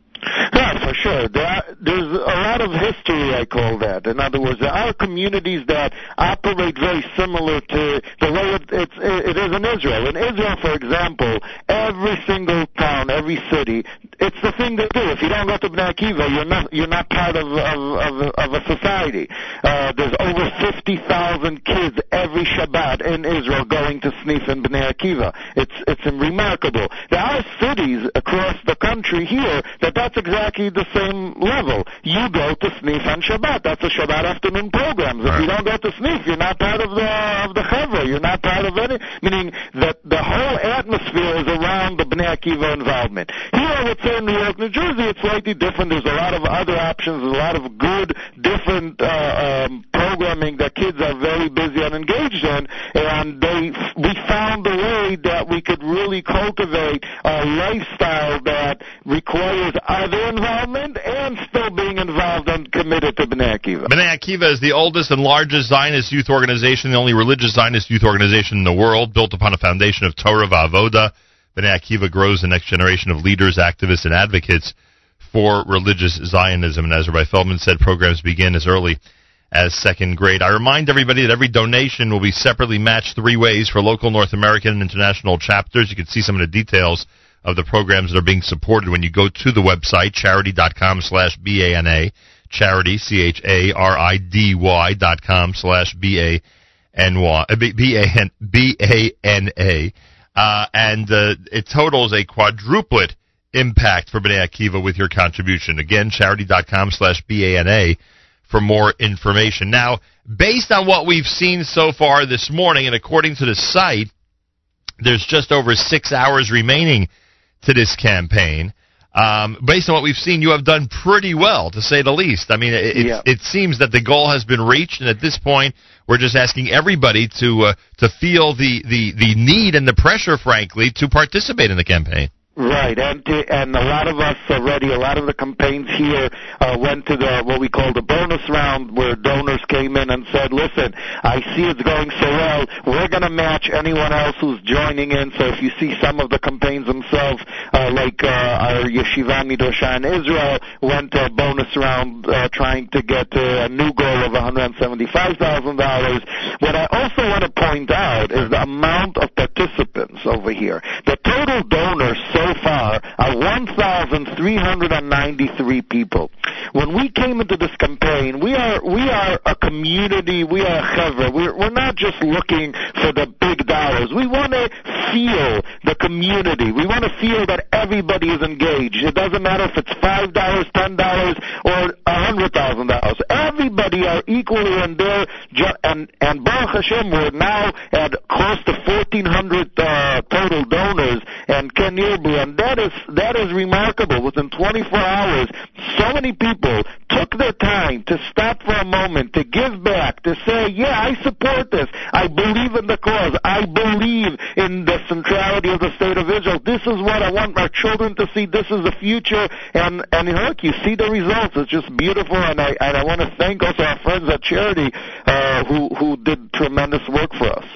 Sure. There are, there's a lot of history, I call that. In other words, there are communities that operate very similar to the way it, it's, it is in Israel. In Israel, for example, every single town, every city, it's the thing to do. If you don't go to Bnei Akiva, you're not you're not part of of, of, of a society. Uh, there's over 50,000 kids every Shabbat in Israel going to snif in Bnei Akiva. It's it's remarkable. There are cities across the country here that that's exactly the same level. You go to snif on Shabbat. That's a Shabbat afternoon program. If you don't go to snif, you're not part of the of the Chevra. You're not part of any. Meaning that the whole atmosphere is around the Bnei Akiva involvement. Here, I would say in New York, New Jersey, it's slightly different. There's a lot of other options. There's a lot of good, different uh, um, programming that kids are very busy and engaged in, and they we found a way that we could really cultivate a lifestyle that requires other involvement and still being involved and committed to Bnei Akiva. Bnei Akiva is the oldest and largest Zionist youth organization, the only religious Zionist youth organization in the world, built upon a foundation of Torah va'avoda. Bnei Akiva grows the next generation of leaders, activists, and advocates for religious Zionism. And as Rabbi Feldman said, programs begin as early as second grade. I remind everybody that every donation will be separately matched three ways for local North American and international chapters. You can see some of the details of the programs that are being supported when you go to the website, charidy.com slash B-A-N-A, charidy, C-H-A-R-I-D-Y dot com slash B-A-N-A. uh, and uh, it totals a quadruplet impact for Bnei Akiva with your contribution. Again, charidy.com slash BANA for more information. Now, based on what we've seen so far this morning, and according to the site, there's just over six hours remaining to this campaign. Um, based on what we've seen, you have done pretty well, to say the least. I mean, it, it, Yeah. it seems that the goal has been reached, and at this point, we're just asking everybody to uh, to feel the, the, the need and the pressure, frankly, to participate in the campaign. Right, and to, and a lot of us already, a lot of the campaigns here uh, went to the what we call the bonus round, where donors came in and said, "Listen, I see it's going so well. We're going to match anyone else who's joining in." So if you see some of the campaigns themselves, uh, like uh, our Yeshiva Midosha in Israel, went to a bonus round uh, trying to get a new goal of $175,000. What I also want to point out is the amount of participants over here. The total donors so far are 1,393 people. When we came into this campaign, we are we are a community. We are a. We're we're not just looking for the big dollars. We want to feel the community. We want to feel that everybody is engaged. It doesn't matter if it's five dollars, ten dollars, or a hundred thousand dollars. Everybody are equally in there. And and Baruch Hashem, we're now at close to fourteen hundred uh, total donors and Ken and that is that is remarkable. Within 24 hours, so many people took their time to stop for a moment, to give back, to say, "Yeah, I support this. I believe in the cause. I believe in the centrality of the state of Israel. This is what I want our children to see. This is the future." And and look, you see the results. It's just beautiful, and I and I want to thank also our friends at Charidy uh, who who did tremendous work for us.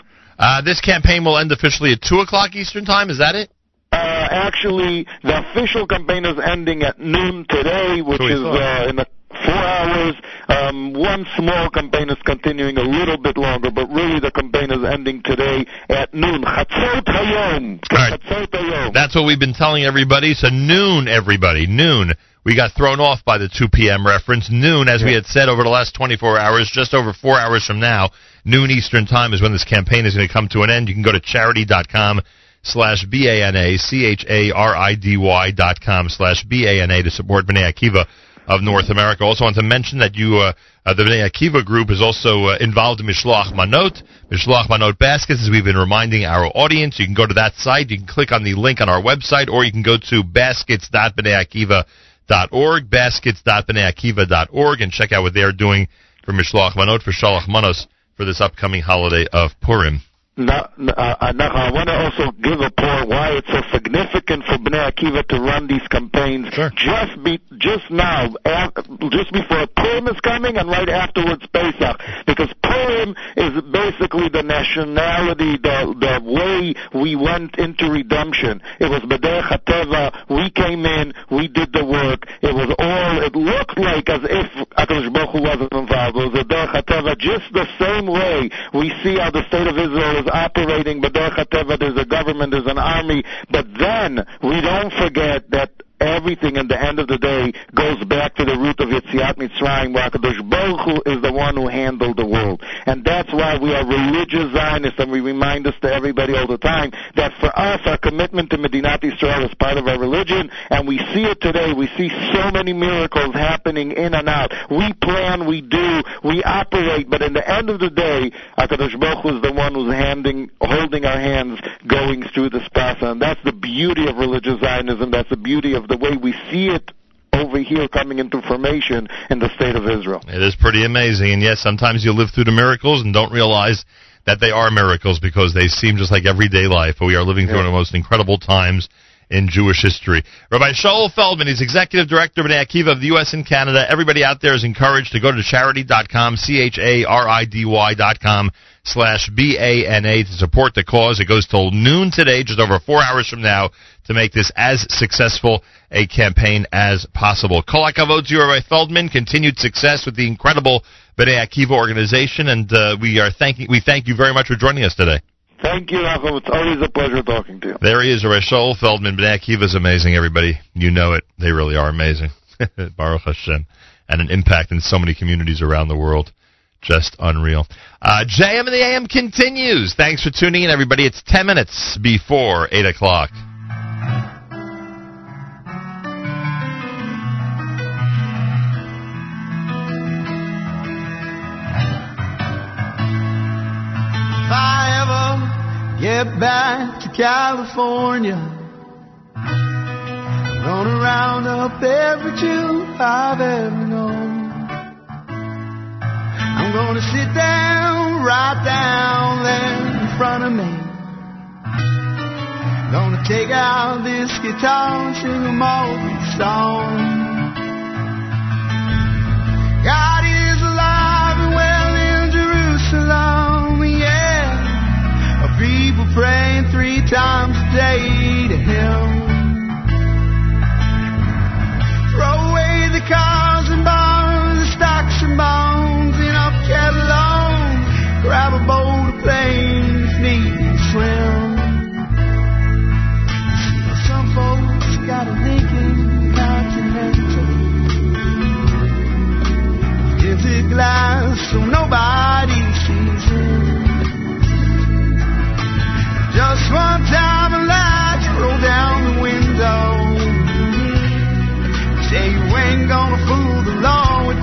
Uh, this campaign will end officially at 2 o'clock Eastern Time. Is that it? Uh, actually, the official campaign is ending at noon today, which is uh, in the four hours. Um, one small campaign is continuing a little bit longer, but really the campaign is ending today at noon. Chatzot Hayom. Chatzot Hayom. That's what we've been telling everybody. So noon, everybody, noon. We got thrown off by the 2 p.m. reference. Noon, as we had said over the last 24 hours, just over four hours from now, noon Eastern time is when this campaign is going to come to an end. You can go to charidy.com slash B-A-N-A, C-H-A-R-I-D-Y dot com slash B-A-N-A to support Bnei Akiva of North America. Also want to mention that you, uh, uh, the Bnei Akiva group is also uh, involved in Mishloach Manot, Mishloach Manot baskets, as we've been reminding our audience. You can go to that site, you can click on the link on our website, or you can go to baskets.bneiakiva.org, baskets.bneiakiva.org, and check out what they're doing for Mishloach Manot, for Shalach Manos, for this upcoming holiday of Purim. No, uh, no, I want to also give a point why it's so significant for Bnei Akiva to run these campaigns just be just now, just before Purim is coming and right afterwards Pesach, because Purim is basically the nationality, the the way we went into redemption. It was B'derech HaTeva. We came in, we did the work. It was all. It looked like as if Hakadosh Baruch Hu wasn't involved. It was a Derech HaTeva, just the same way we see how the state of Israel is operating. But Derech HaTeva, there's a government, there's an army. But then we don't forget that everything at the end of the day goes back to the root of Yetziat Mitzrayim, where HaKadosh Baruch Hu is the one who handled the world. And that's why we are religious Zionists, and we remind us to everybody all the time that for us, our commitment to Medinat Israel is part of our religion, and we see it today. We see so many miracles happening in and out. We plan, we do, we operate, but in the end of the day, HaKadosh Baruch Hu is the one who's handing, holding our hands going through this process. And that's the beauty of religious Zionism. That's the beauty of the way we see it over here coming into formation in the state of Israel. It is pretty amazing. And yes, sometimes you live through the miracles and don't realize that they are miracles because they seem just like everyday life. But we are living through one of the most incredible times in Jewish history. Rabbi Shaul Feldman, he's executive director of Bnei Akiva of the U.S. and Canada. Everybody out there is encouraged to go to charidy.com, dot com slash B-A-N-A to support the cause. It goes till noon today, just over four hours from now, to make this as successful a campaign as possible. Kol hakavod to Rabbi Feldman. Continued success with the incredible Bnei Akiva organization, and uh, we are thanking we thank you very much for joining us today. Thank you, Rachel. It's always a pleasure talking to you. There he is, Shaul Feldman. Bnei Akiva is amazing, everybody. You know it. They really are amazing. Baruch Hashem. And an impact in so many communities around the world. Just unreal. Uh, JM and the AM continues. Thanks for tuning in, everybody. It's 10 minutes before 8 o'clock. I ever get back to California, I'm gonna round up every Jew I've ever known. I'm gonna sit down right down there in front of me. Gonna take out this guitar and sing a these songs. God praying three times a day to Him. Throw away the cars and bars, the stocks and bonds in a catalog. Grab a boat of planes, need to swim. Some folks got a Lincoln Continental. Is it glass so nobody Just one time down the window. Say you ain't gonna fool the law with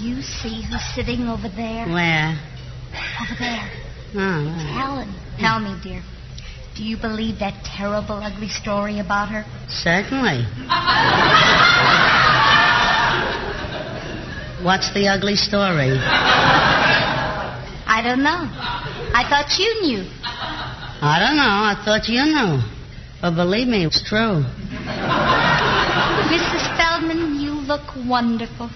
you see who's sitting over there? Where? Over there. Oh, Helen. Tell me, dear. Do you believe that terrible, ugly story about her? certainly. What's the ugly story? I don't know. I thought you knew. I don't know. I thought you knew. But believe me, it's true. Mrs. Feldman, you look wonderful.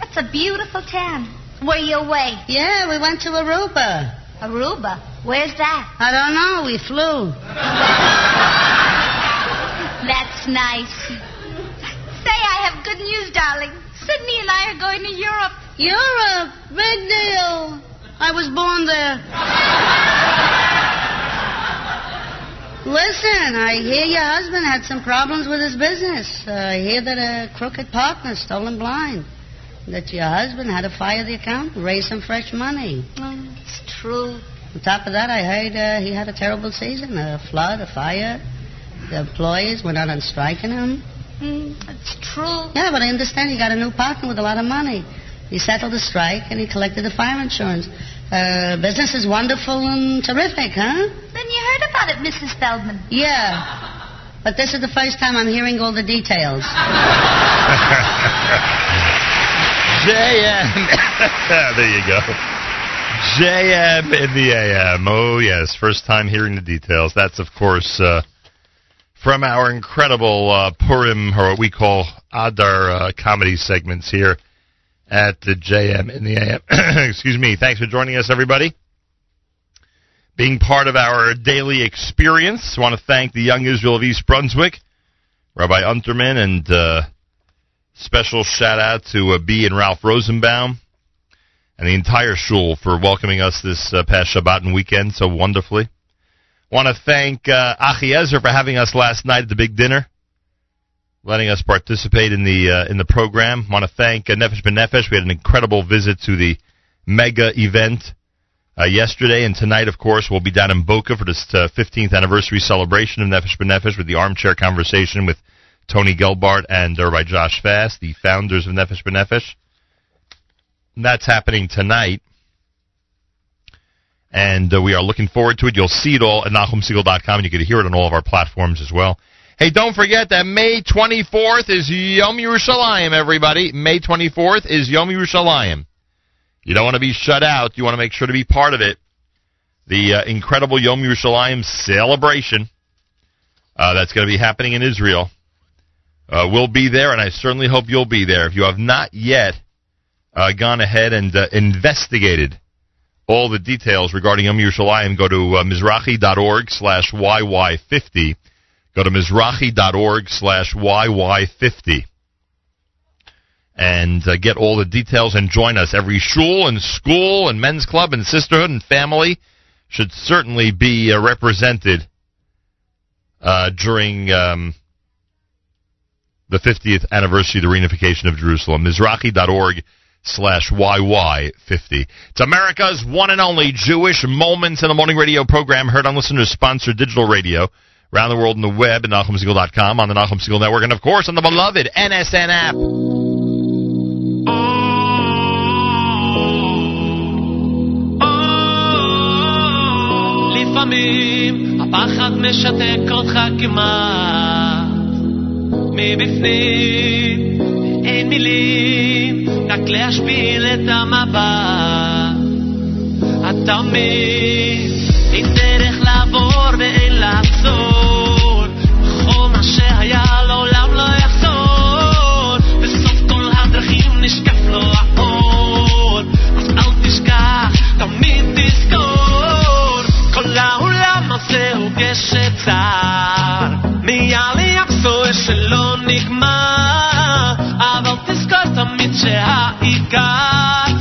That's a beautiful tan. Were you away? Yeah, we went to Aruba. Aruba? Where's that? I don't know. We flew. That's nice. Say, I have good news, darling. Sydney and I are going to Europe. Europe, big deal. I was born there. Listen, I hear your husband had some problems with his business. Uh, I hear that a crooked partner stole him blind. That your husband had to fire the accountant, raise some fresh money. it's true. On top of that, I heard uh, he had a terrible season, a flood, a fire. The employees went out on strike on him. Mm, it's true. Yeah, but I understand he got a new partner with a lot of money. He settled the strike and he collected the fire insurance. Uh, business is wonderful and terrific, huh? Then you heard about it, Mrs. Feldman. Yeah. But this is the first time I'm hearing all the details. JM. there you go. JM in the AM. Oh, yes. First time hearing the details. That's, of course, uh, from our incredible uh, Purim, or what we call Adar uh, comedy segments here at the JM in the AM. Excuse me. Thanks for joining us, everybody. Being part of our daily experience, I want to thank the Young Israel of East Brunswick, Rabbi Unterman, and uh, special shout out to uh, B and Ralph Rosenbaum and the entire shul for welcoming us this uh, past Shabbat and weekend so wonderfully. Want to thank uh, Achiezer for having us last night at the big dinner, letting us participate in the uh, in the program. Want to thank uh, Nefesh B'Nefesh. We had an incredible visit to the mega event uh, yesterday, and tonight, of course, we'll be down in Boca for this uh, 15th anniversary celebration of Nefesh B'Nefesh with the armchair conversation with Tony Gelbart and Rabbi Josh Fass, the founders of Nefesh B'Nefesh. And that's happening tonight. And uh, we are looking forward to it. You'll see it all at NachumSegal.com, and you can hear it on all of our platforms as well. Hey, don't forget that May 24th is Yom Yerushalayim, everybody. May 24th is Yom Yerushalayim. You don't want to be shut out. You want to make sure to be part of it. The uh, incredible Yom Yerushalayim celebration uh, that's going to be happening in Israel. Uh, we'll be there, and I certainly hope you'll be there. If you have not yet uh, gone ahead and uh, investigated all the details regarding Yom Yerushalayim, go to uh, mizrachi.org slash YY50. Go to mizrachi.org slash YY50 and uh, get all the details and join us. Every shul and school and men's club and sisterhood and family should certainly be uh, represented uh, during um, the 50th anniversary of the reunification of Jerusalem. Mizrachi.org slash YY50. It's America's one and only Jewish Moments in the Morning radio program heard on listeners sponsored digital radio around the world in the web at NachumSegal.com on the Nachum Segal Network and, of course, on the beloved NSN app. לפעמים הפחד משתק אותך כמעט מבפנים אין מילים רק להשפיל את המבט אתה מבין אין דרך לעבור ואין לעצור etxea ikas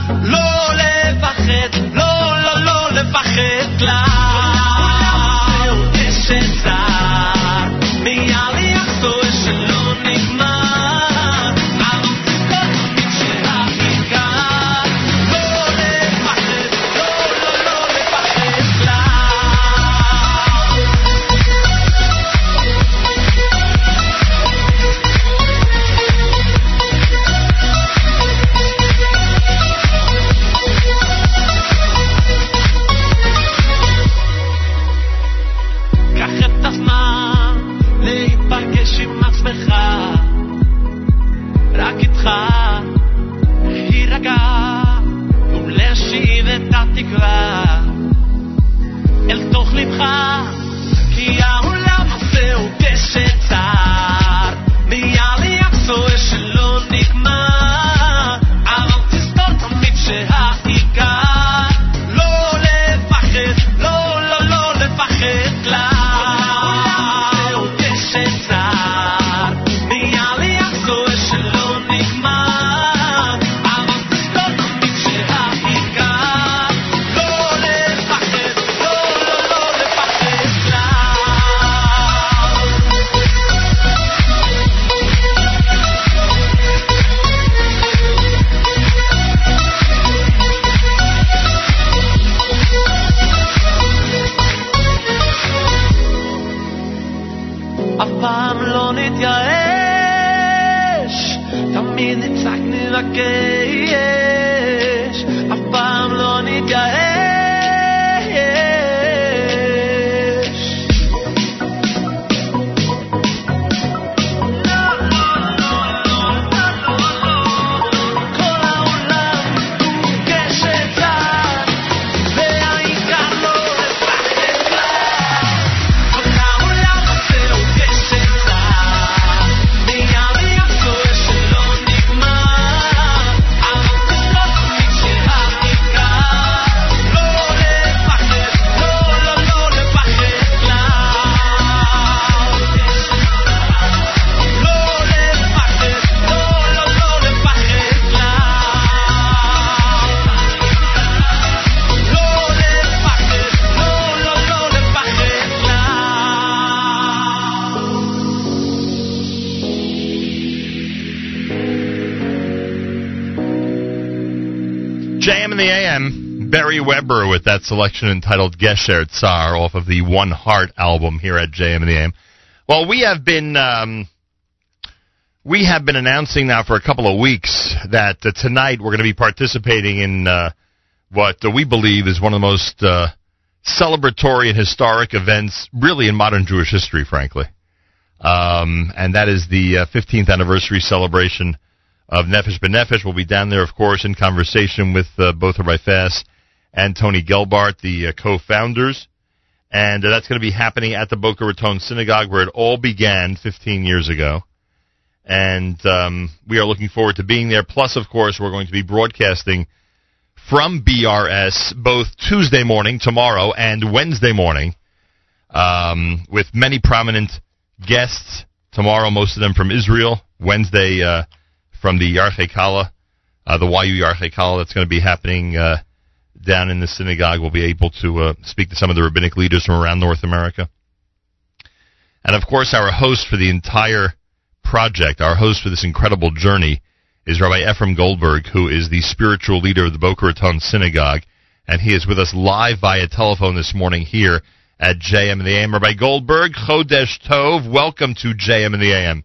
With that selection entitled Gesher Tsar off of the One Heart album here at JM in the AM. Well, we have been um, we have been announcing now for a couple of weeks that uh, tonight we're going to be participating in uh, what uh, we believe is one of the most uh, celebratory and historic events, really in modern Jewish history, frankly. Um, and that is the uh, 15th anniversary celebration of Nefesh B'Nefesh. We'll be down there, of course, in conversation with uh, both Rabbi Fass and Tony Gelbart, the uh, co-founders. And uh, that's going to be happening at the Boca Raton Synagogue, where it all began 15 years ago. And um, we are looking forward to being there. Plus, of course, we're going to be broadcasting from BRS both Tuesday morning, tomorrow, and Wednesday morning, um, with many prominent guests. Tomorrow, most of them from Israel. Wednesday, uh, from the Yarchei Kala, uh, the YU Yarchei Kala that's going to be happening uh, down in the synagogue. We'll be able to uh, speak to some of the rabbinic leaders from around North America. And of course, our host for the entire project, our host for this incredible journey, is Rabbi Efrem Goldberg, who is the spiritual leader of the Boca Raton Synagogue. And he is with us live via telephone this morning here at JM in the AM. Rabbi Goldberg, Chodesh Tov, welcome to JM in the AM.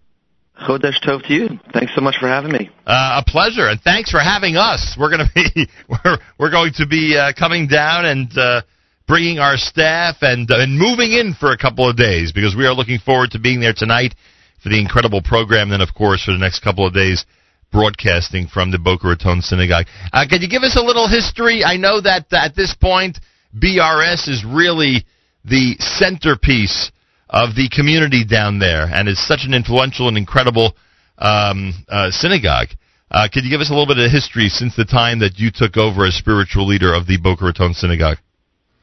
Chodesh Tov to you. Thanks so much for having me. Uh, a pleasure, and thanks for having us. We're going to be we're we're going to be uh, coming down and uh, bringing our staff and uh, and moving in for a couple of days because we are looking forward to being there tonight for the incredible program. Then, of course, for the next couple of days, broadcasting from the Boca Raton Synagogue. Uh, could you give us a little history? I know that uh, at this point, BRS is really the centerpiece of the community down there, and is such an influential and incredible um, uh, synagogue. Uh, could you give us a little bit of history since the time that you took over as spiritual leader of the Boca Raton Synagogue?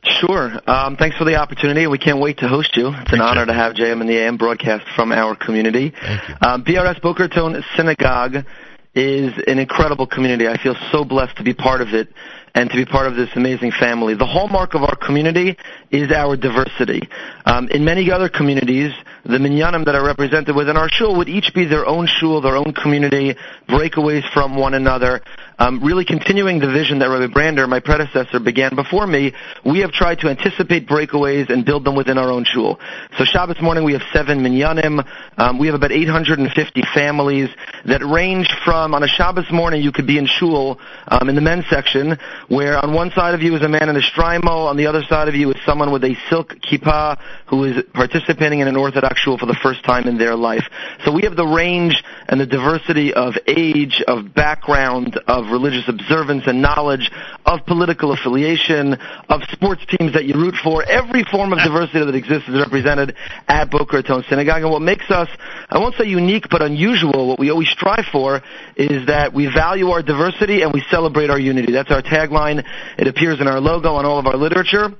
Sure. Um, thanks for the opportunity. We can't wait to host you. It's an honor to have JM in the AM broadcast from our community. Um, BRS Boca Raton Synagogue is an incredible community. I feel so blessed to be part of it and to be part of this amazing family. The hallmark of our community is our diversity. Um, in many other communities, the minyanim that are represented within our shul would each be their own shul, their own community, breakaways from one another. Um, really continuing the vision that Rabbi Brander, my predecessor, began before me, we have tried to anticipate breakaways and build them within our own shul. So Shabbos morning we have seven minyanim. Um, we have about 850 families that range from, on a Shabbos morning you could be in shul um, in the men's section, where on one side of you is a man in a shtreimel, on the other side of you is someone with a silk kippah who is participating in an Orthodox shul for the first time in their life. So we have the range and the diversity of age, of background, of religious observance and knowledge, of political affiliation, of sports teams that you root for. Every form of diversity that exists is represented at Boca Raton Synagogue. And what makes us, I won't say unique, but unusual, what we always strive for is that we value our diversity and we celebrate our unity. That's our tagline. It appears in our logo on all of our literature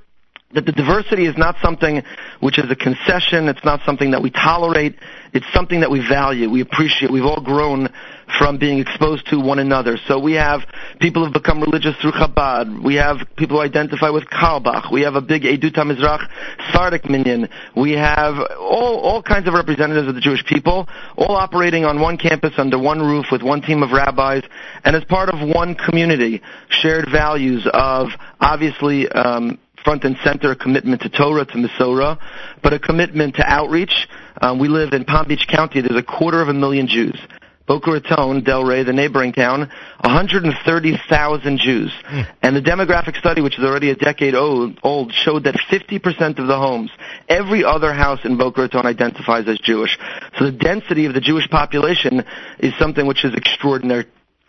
that the diversity is not something which is a concession. It's not something that we tolerate. It's something that we value. We appreciate. We've all grown from being exposed to one another. So we have people who've become religious through Chabad. We have people who identify with Carlebach. We have a big Edut HaMizrach Sephardic minion. We have all, all kinds of representatives of the Jewish people, all operating on one campus under one roof with one team of rabbis and as part of one community. Shared values of obviously um, front and center a commitment to Torah, to Masorah, but a commitment to outreach. Um, we live in Palm Beach County. There's a quarter of a million Jews. Boca Raton, Delray, the neighboring town, 130,000 Jews. Hmm. And the demographic study, which is already a decade old, old, showed that 50% of the homes, every other house in Boca Raton identifies as Jewish. So the density of the Jewish population is something which is extraordinary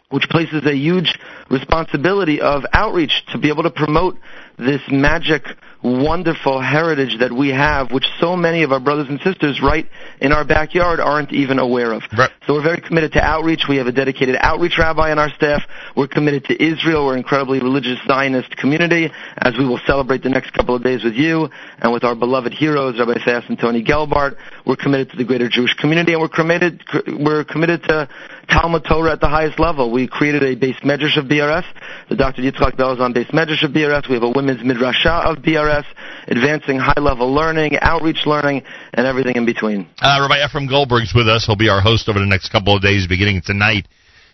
which places a huge responsibility of outreach to be able to promote this magic, wonderful heritage that we have, which so many of our brothers and sisters right in our backyard aren't even aware of. So we're very committed to outreach. We have a dedicated outreach rabbi on our staff. We're committed to Israel. We're an incredibly religious Zionist community, as we will celebrate the next couple of days with you and with our beloved heroes, Rabbi Fass and Tony Gelbart. We're committed to the greater Jewish community, and we're committed we're committed to Talmud Torah at the highest level. We created a beis medrash of BRS. The Dr. Yitzchak Bell is on beis medrash of BRS. We have a women's midrasha of BRS, advancing high-level learning, outreach learning, and everything in between. Uh, Rabbi Efrem Goldberg's with us. He'll be our host over the next couple of days, beginning tonight,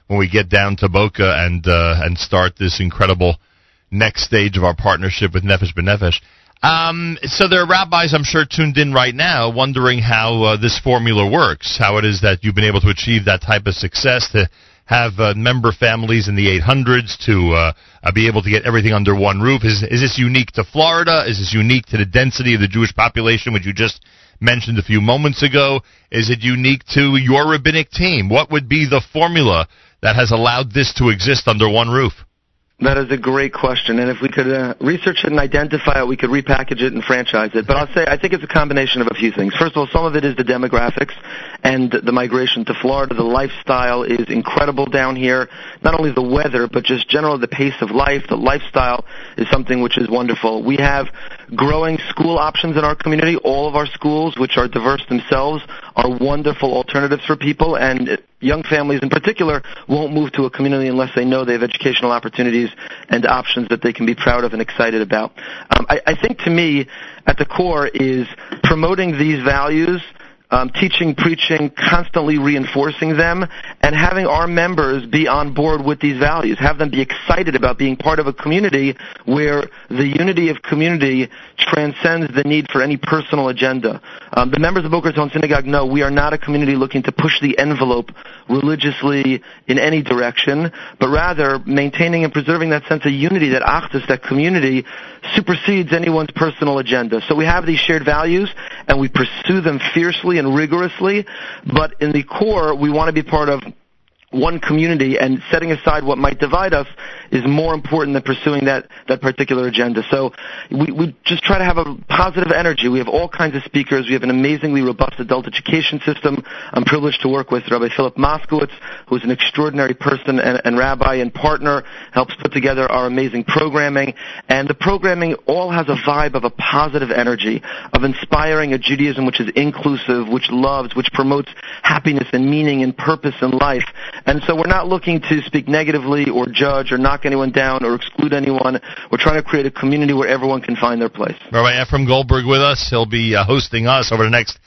when we get down to Boca and uh, and start this incredible next stage of our partnership with Nefesh B'Nefesh. Um, so there are rabbis, I'm sure, tuned in right now, wondering how uh, this formula works, how it is that you've been able to achieve that type of success to have uh, member families in the 800s to uh, uh, be able to get everything under one roof. Is is this unique to Florida? Is this unique to the density of the Jewish population, which you just mentioned a few moments ago? Is it unique to your rabbinic team? What would be the formula that has allowed this to exist under one roof? That is a great question, and if we could uh, research it and identify it, we could repackage it and franchise it. But I'll say I think it's a combination of a few things. First of all, some of it is the demographics and the migration to Florida. The lifestyle is incredible down here. Not only the weather, but just generally the pace of life. The lifestyle is something which is wonderful. We have growing school options in our community. All of our schools, which are diverse themselves, are wonderful alternatives for people, and young families in particular won't move to a community unless they know they have educational opportunities and options that they can be proud of and excited about. Um, I, I think to me, at the core, is promoting these values um, teaching, preaching, constantly reinforcing them, and having our members be on board with these values. Have them be excited about being part of a community where the unity of community transcends the need for any personal agenda. Um, the members of Boca Raton Synagogue know we are not a community looking to push the envelope religiously in any direction, but rather maintaining and preserving that sense of unity, that achdus, that community supersedes anyone's personal agenda. So we have these shared values, and we pursue them fiercely and rigorously, but in the core, we want to be part of one community and setting aside what might divide us is more important than pursuing that, that particular agenda. So we, we just try to have a positive energy. We have all kinds of speakers. We have an amazingly robust adult education system. I'm privileged to work with Rabbi Philip Moskowitz, who's an extraordinary person and, and rabbi and partner, helps put together our amazing programming. And the programming all has a vibe of a positive energy, of inspiring a Judaism which is inclusive, which loves, which promotes happiness and meaning and purpose in life. And so we're not looking to speak negatively or judge or knock anyone down or exclude anyone. We're trying to create a community where everyone can find their place. Rabbi Efrem Goldberg with us. He'll be uh, hosting us over the next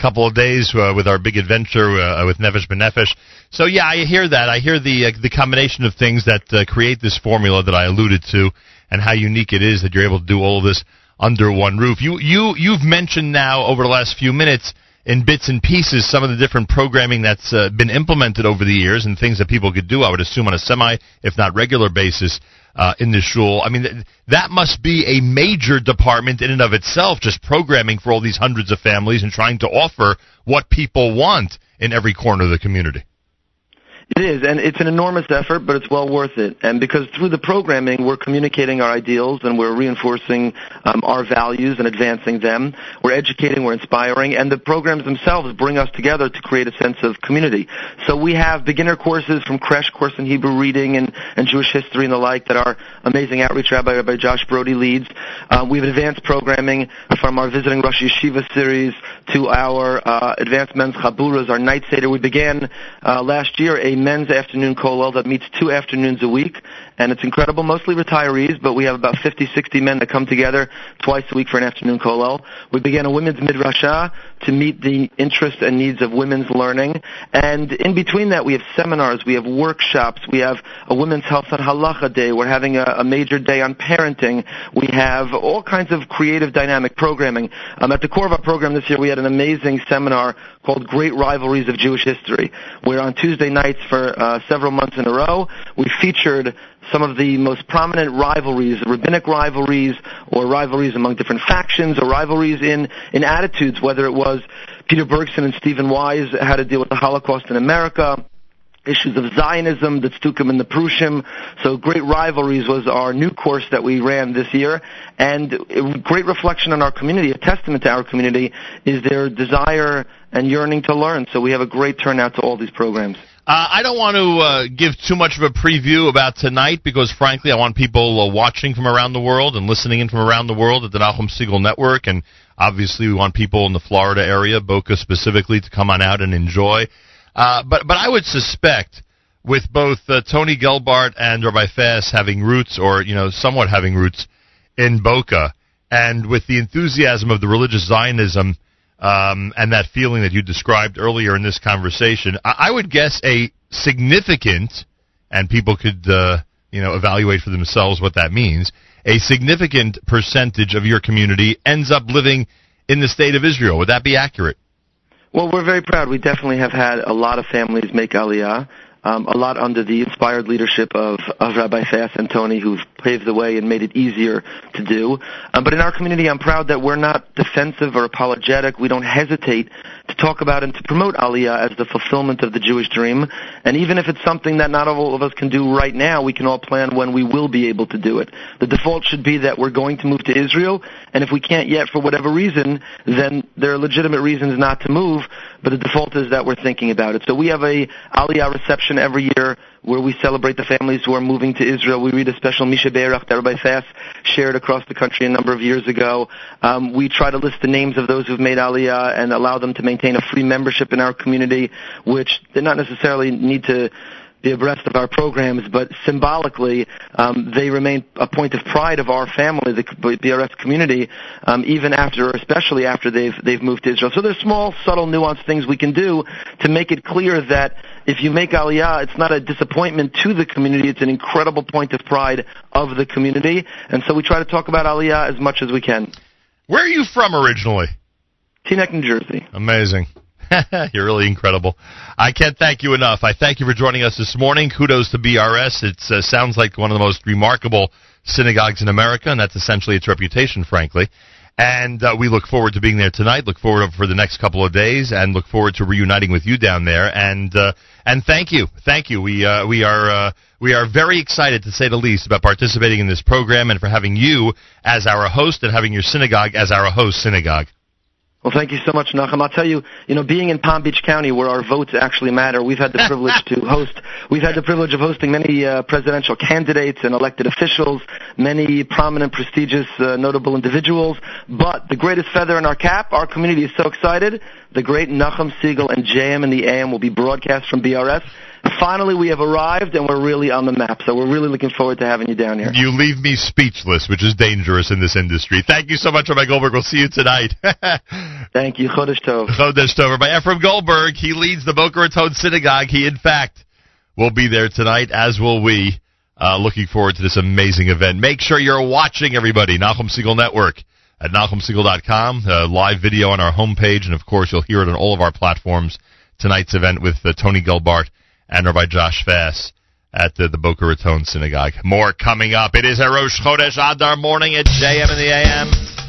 couple of days uh, with our big adventure uh, with Nefesh B'Nefesh. So yeah, I hear that. I hear the uh, the combination of things that uh, create this formula that I alluded to, and how unique it is that you're able to do all of this under one roof. You you you've mentioned now over the last few minutes in bits and pieces some of the different programming that's uh, been implemented over the years and things that people could do. I would assume on a semi, if not regular basis. Uh, in the shul, I mean, th- that must be a major department in and of itself, just programming for all these hundreds of families and trying to offer what people want in every corner of the community. It is, and it's an enormous effort, but it's well worth it. And because through the programming, we're communicating our ideals and we're reinforcing um, our values and advancing them. We're educating, we're inspiring, and the programs themselves bring us together to create a sense of community. So we have beginner courses from Crash Course in Hebrew Reading and, and Jewish History and the like that our amazing outreach rabbi, Rabbi Josh Broide leads. Um, we have advanced programming from our Visiting Rosh Yeshiva series to our uh, Advanced Men's Chaburas, our Night Seder. We began uh, last year a men's afternoon kollel that meets two afternoons a week, and it's incredible. Mostly retirees, but we have about 50, 60 men that come together twice a week for an afternoon kollel. We began a women's midrashah to meet the interests and needs of women's learning, and in between that, we have seminars, we have workshops, we have a women's health and halacha day. We're having a, a major day on parenting. We have all kinds of creative, dynamic programming. Um, at the core of our program this year, we had an amazing seminar called Great Rivalries of Jewish History, where on Tuesday nights for uh, several months in a row, we featured some of the most prominent rivalries, rabbinic rivalries, or rivalries among different factions, or rivalries in, in attitudes, whether it was Peter Bergson and Stephen Wise had to deal with the Holocaust in America, issues of Zionism, the Stukim and the Prushim. So Great Rivalries was our new course that we ran this year. And a great reflection on our community, a testament to our community, is their desire and yearning to learn. So we have a great turnout to all these programs. Uh, I don't want to uh, give too much of a preview about tonight because, frankly, I want people uh, watching from around the world and listening in from around the world at the Nachum Segal Network. And obviously, we want people in the Florida area, Boca specifically, to come on out and enjoy. Uh, but but I would suspect with both uh, Tony Gelbart and Rabbi Fass having roots, or you know, somewhat having roots in Boca, and with the enthusiasm of the religious Zionism um, and that feeling that you described earlier in this conversation, I, I would guess a significant, and people could uh, you know evaluate for themselves what that means. A significant percentage of your community ends up living in the state of Israel. Would that be accurate? Well, we're very proud. We definitely have had a lot of families make Aliyah. Um, a lot under the inspired leadership of, of Rabbi Fass and Tony, who've paved the way and made it easier to do. Um, but in our community, I'm proud that we're not defensive or apologetic. We don't hesitate to talk about and to promote Aliyah as the fulfillment of the Jewish dream. And even if it's something that not all of us can do right now, we can all plan when we will be able to do it. The default should be that we're going to move to Israel, and if we can't yet for whatever reason, then there are legitimate reasons not to move, but the default is that we're thinking about it. So we have a Aliyah reception every year where we celebrate the families who are moving to Israel. We read a special Mi Shebeirach that Rabbi Fass shared across the country a number of years ago. Um, we try to list the names of those who've made Aliyah and allow them to maintain a free membership in our community, which they not necessarily need to be abreast of our programs, but symbolically, um, they remain a point of pride of our family, the BRS community, um, even after, especially after they've they've moved to Israel. So there's small, subtle, nuanced things we can do to make it clear that if you make Aliyah, it's not a disappointment to the community; it's an incredible point of pride of the community. And so we try to talk about Aliyah as much as we can. Where are you from originally? Teaneck, New Jersey. Amazing. You're really incredible. I can't thank you enough. I thank you for joining us this morning. Kudos to BRS. It uh, sounds like one of the most remarkable synagogues in America, and that's essentially its reputation, frankly. And uh, we look forward to being there tonight. Look forward for the next couple of days, and look forward to reuniting with you down there. And uh, and thank you, thank you. We uh, we are uh, we are very excited, to say the least, about participating in this program and for having you as our host and having your synagogue as our host synagogue. Well, thank you so much, Nachum. I'll tell you, you know, being in Palm Beach County, where our votes actually matter, we've had the privilege to host. We've had the privilege of hosting many uh, presidential candidates and elected officials, many prominent, prestigious, uh, notable individuals. But the greatest feather in our cap, our community is so excited. The great Nachum Segal and JM in the AM will be broadcast from BRS. Finally, we have arrived, and we're really on the map. So we're really looking forward to having you down here. You leave me speechless, which is dangerous in this industry. Thank you so much, Rabbi Goldberg. We'll see you tonight. Thank you. Chodesh Tov. Chodesh Tov. Rabbi Efrem Goldberg, he leads the Boca Raton Synagogue. He, in fact, will be there tonight, as will we. Uh, looking forward to this amazing event. Make sure you're watching, everybody. Nachum Segal Network at NachumSegal.com. Uh, live video on our homepage, and of course, you'll hear it on all of our platforms. Tonight's event with uh, Tony Gelbart and Rabbi Josh Fass at the, the Boca Raton Synagogue. More coming up. It is a Rosh Chodesh Adar morning at JM in the AM.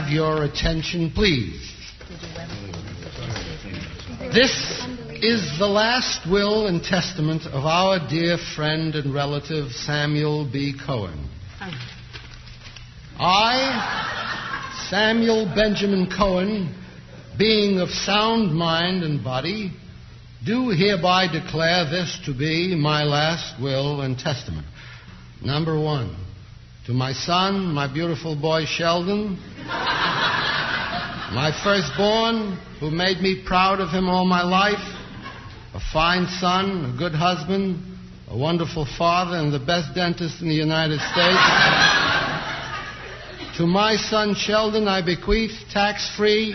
Have your attention, please? This is the last will and testament of our dear friend and relative Samuel B. Cohen. I, Samuel Benjamin Cohen, being of sound mind and body, do hereby declare this to be my last will and testament. Number one, to my son, my beautiful boy Sheldon, my firstborn, who made me proud of him all my life, a fine son, a good husband, a wonderful father, and the best dentist in the United States. to my son Sheldon, I bequeath tax free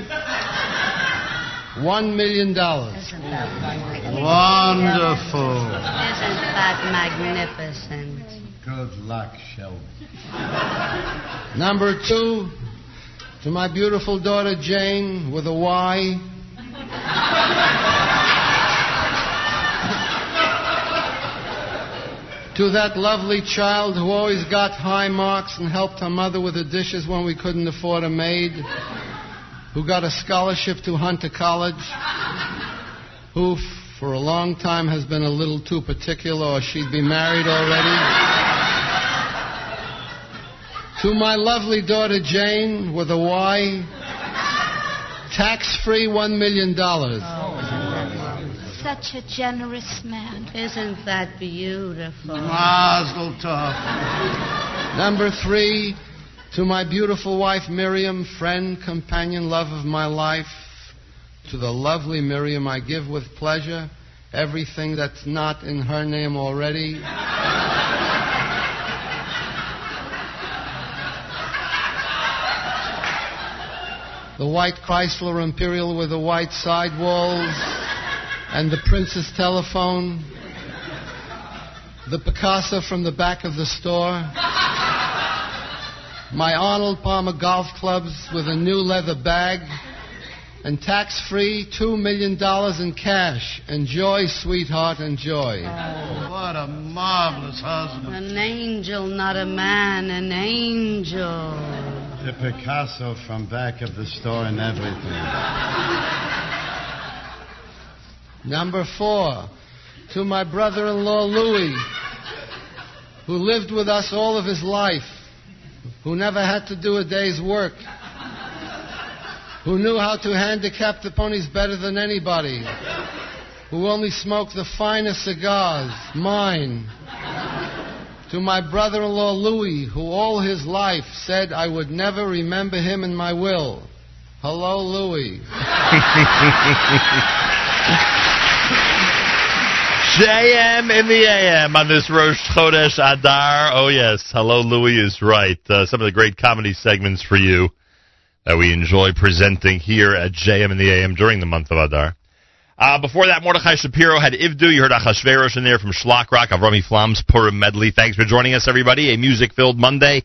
one million dollars. Wonderful. Isn't that magnificent? Good luck, Sheldon. Number two, to my beautiful daughter Jane with a Y. to that lovely child who always got high marks and helped her mother with the dishes when we couldn't afford a maid, who got a scholarship to Hunter College, who for a long time has been a little too particular or she'd be married already. To my lovely daughter Jane with a Y, tax free $1 million. Such a generous man. Isn't that beautiful? Mazel tov. Number three, to my beautiful wife Miriam, friend, companion, love of my life. To the lovely Miriam, I give with pleasure everything that's not in her name already. The white Chrysler Imperial with the white sidewalls and the Princess telephone, the Picasso from the back of the store, my Arnold Palmer golf clubs with a new leather bag, and tax free $2 million in cash. Enjoy, sweetheart, enjoy. Oh, What a marvelous husband. An angel, not a man, an angel. The Picasso from back of the store and everything. Number four, to my brother in law Louis, who lived with us all of his life, who never had to do a day's work, who knew how to handicap the ponies better than anybody, who only smoked the finest cigars, mine. To my brother in law Louis, who all his life said I would never remember him in my will. Hello, Louis. JM in the AM on this Rosh Chodesh Adar. Oh, yes. Hello, Louis is right. Uh, some of the great comedy segments for you that we enjoy presenting here at JM in the AM during the month of Adar. Uh, before that, Mordechai Shapiro had Ivdu. You heard Achashverosh in there from Shlock Rock of Rami Flam's Purim Medley. Thanks for joining us, everybody. A music-filled Monday.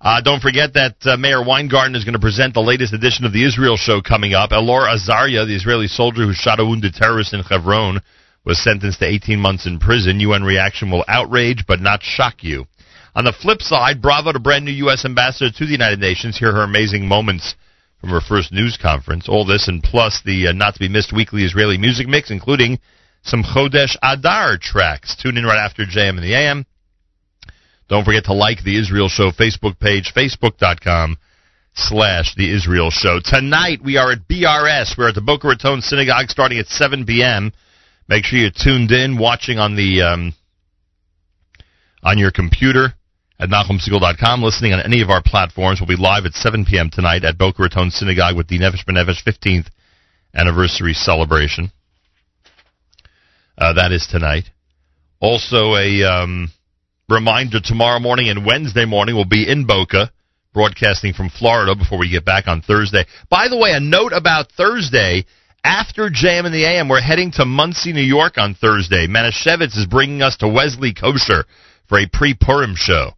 Uh, don't forget that uh, Meir Weingarten is going to present the latest edition of the Israel Show coming up. Elor Azaria, the Israeli soldier who shot a wounded terrorist in Hebron, was sentenced to 18 months in prison. UN reaction will outrage but not shock you. On the flip side, bravo to brand new U.S. ambassador to the United Nations. Hear her amazing moments from her first news conference. All this and plus the uh, not to be missed weekly Israeli music mix, including some Chodesh Adar tracks. Tune in right after JM in the AM. Don't forget to like the Israel Show Facebook page, facebook.com slash the Israel Show. Tonight we are at BRS. We're at the Boca Raton Synagogue starting at 7 p.m. Make sure you're tuned in, watching on the um, on your computer at NachumSegal.com, listening on any of our platforms. We'll be live at 7 p.m. tonight at Boca Raton Synagogue with the Nefesh B'Nefesh 15th anniversary celebration. Uh, that is tonight. Also, a um, reminder tomorrow morning and Wednesday morning we'll be in Boca, broadcasting from Florida before we get back on Thursday. By the way, a note about Thursday. After JM in the AM, we're heading to Monsey, New York on Thursday. Manischewitz is bringing us to Wesley Kosher for a pre-Purim show.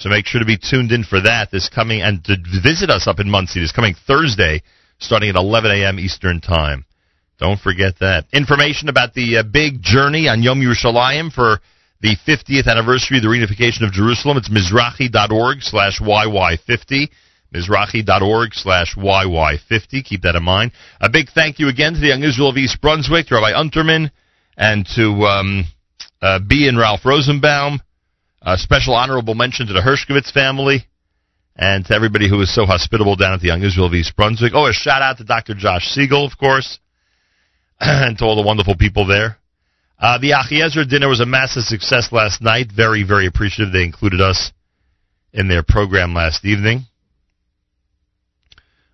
So make sure to be tuned in for that this coming and to visit us up in Monsey this coming Thursday, starting at 11 a.m. Eastern Time. Don't forget that. Information about the uh, big journey on Yom Yerushalayim for the 50th anniversary of the reunification of Jerusalem. It's mizrachi.org slash YY50. Mizrachi.org slash YY50. Keep that in mind. A big thank you again to the Young Israel of East Brunswick, to Rabbi Unterman, and to um, uh, B and Ralph Rosenbaum. A special honorable mention to the Hershkovitz family and to everybody who was so hospitable down at the Young Israel of East Brunswick. Oh, a shout out to Dr. Josh Siegel, of course, and to all the wonderful people there. Uh, the Achiezer dinner was a massive success last night. Very, very appreciative. They included us in their program last evening.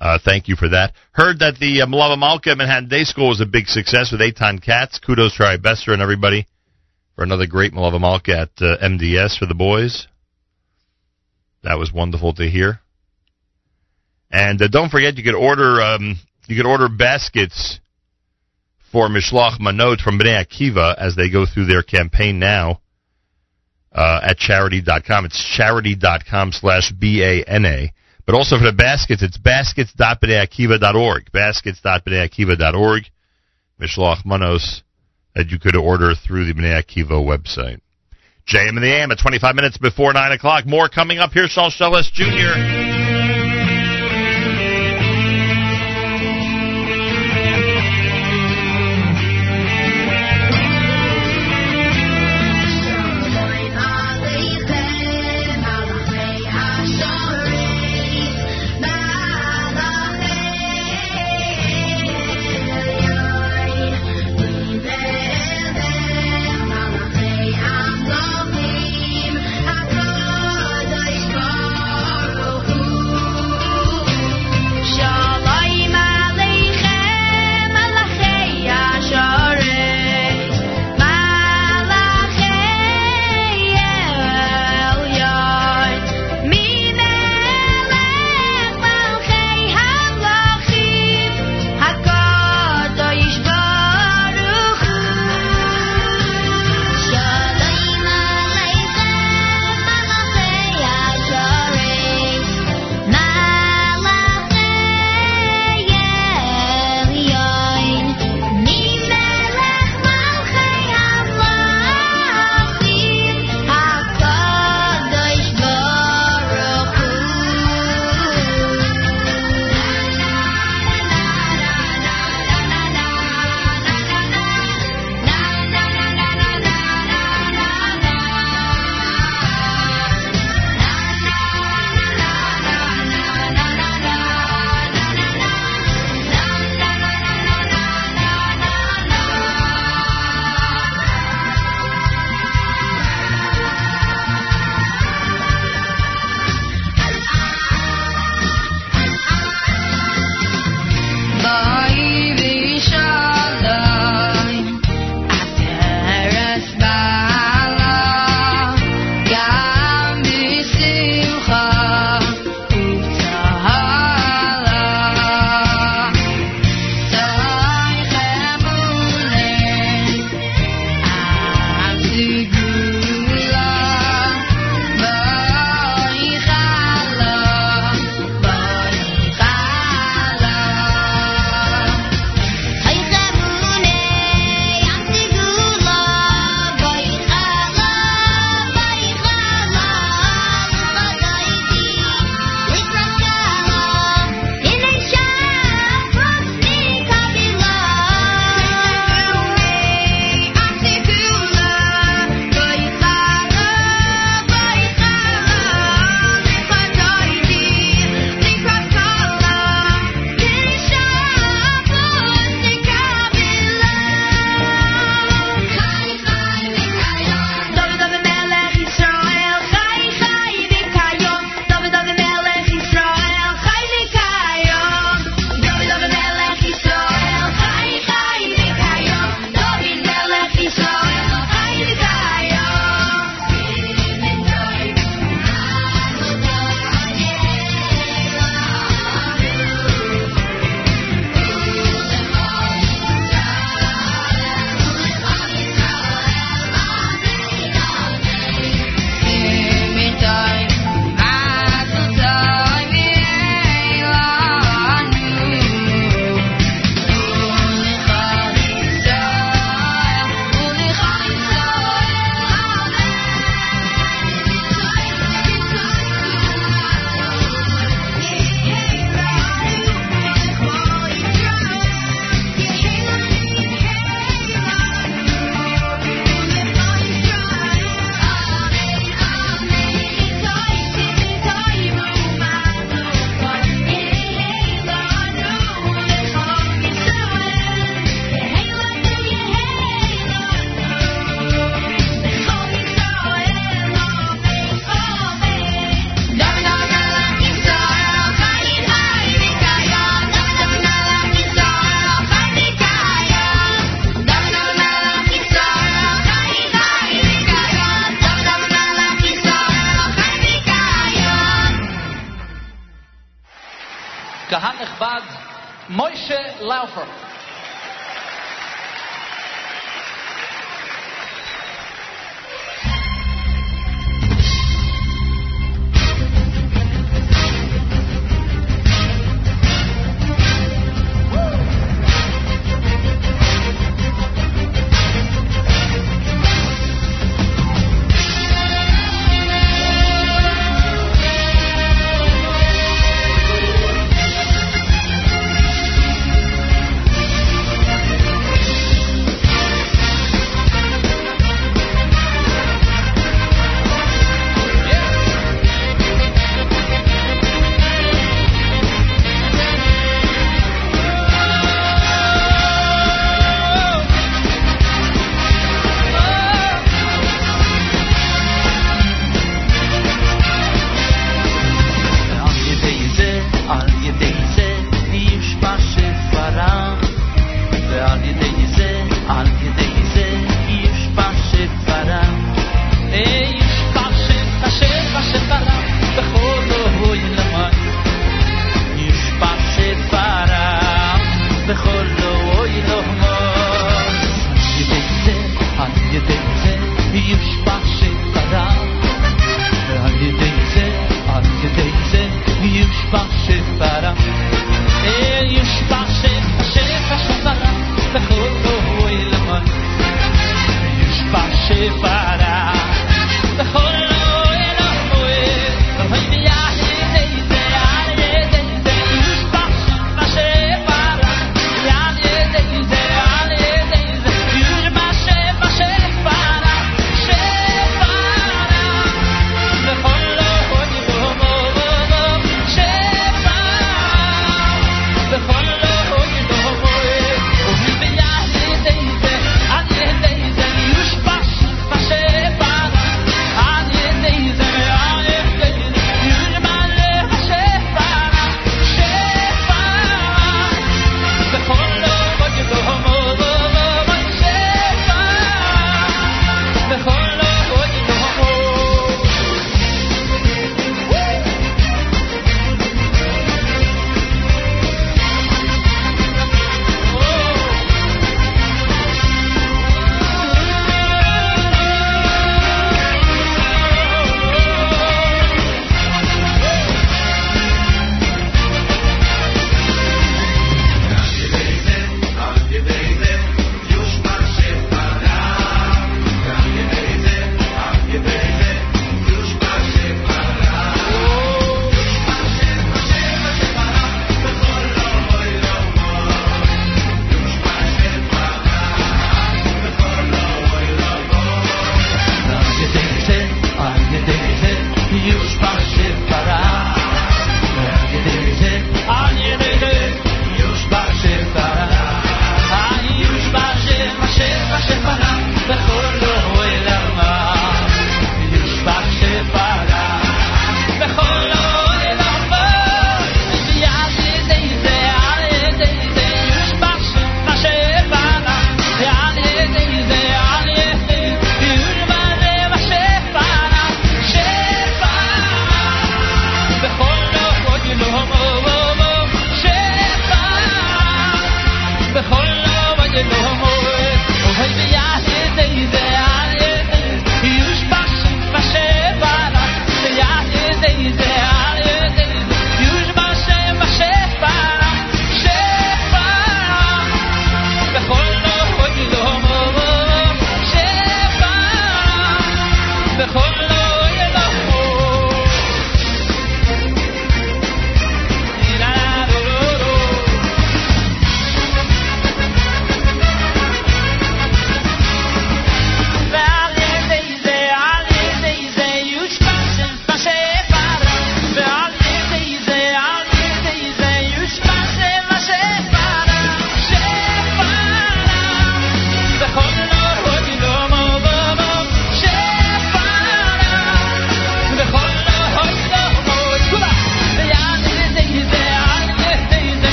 Uh, thank you for that. Heard that the uh, Malava Malka Manhattan Day School was a big success with Eitan Katz. Kudos to Rai Besser and everybody for another great Malava Malka at uh, MDS for the boys. That was wonderful to hear. And uh, don't forget, you could order um, you could order baskets for Mishlach Manot from Bnei Akiva as they go through their campaign now uh, at charidy.com. It's charidy.com slash B-A-N-A. But also for the baskets, it's baskets.bneiakiva.org. Baskets.bneiakiva.org. Mishlach Manos that you could order through the Bnei Akiva website. JM and the AM at 25 minutes before 9 o'clock. More coming up here. Shalshelis Jr.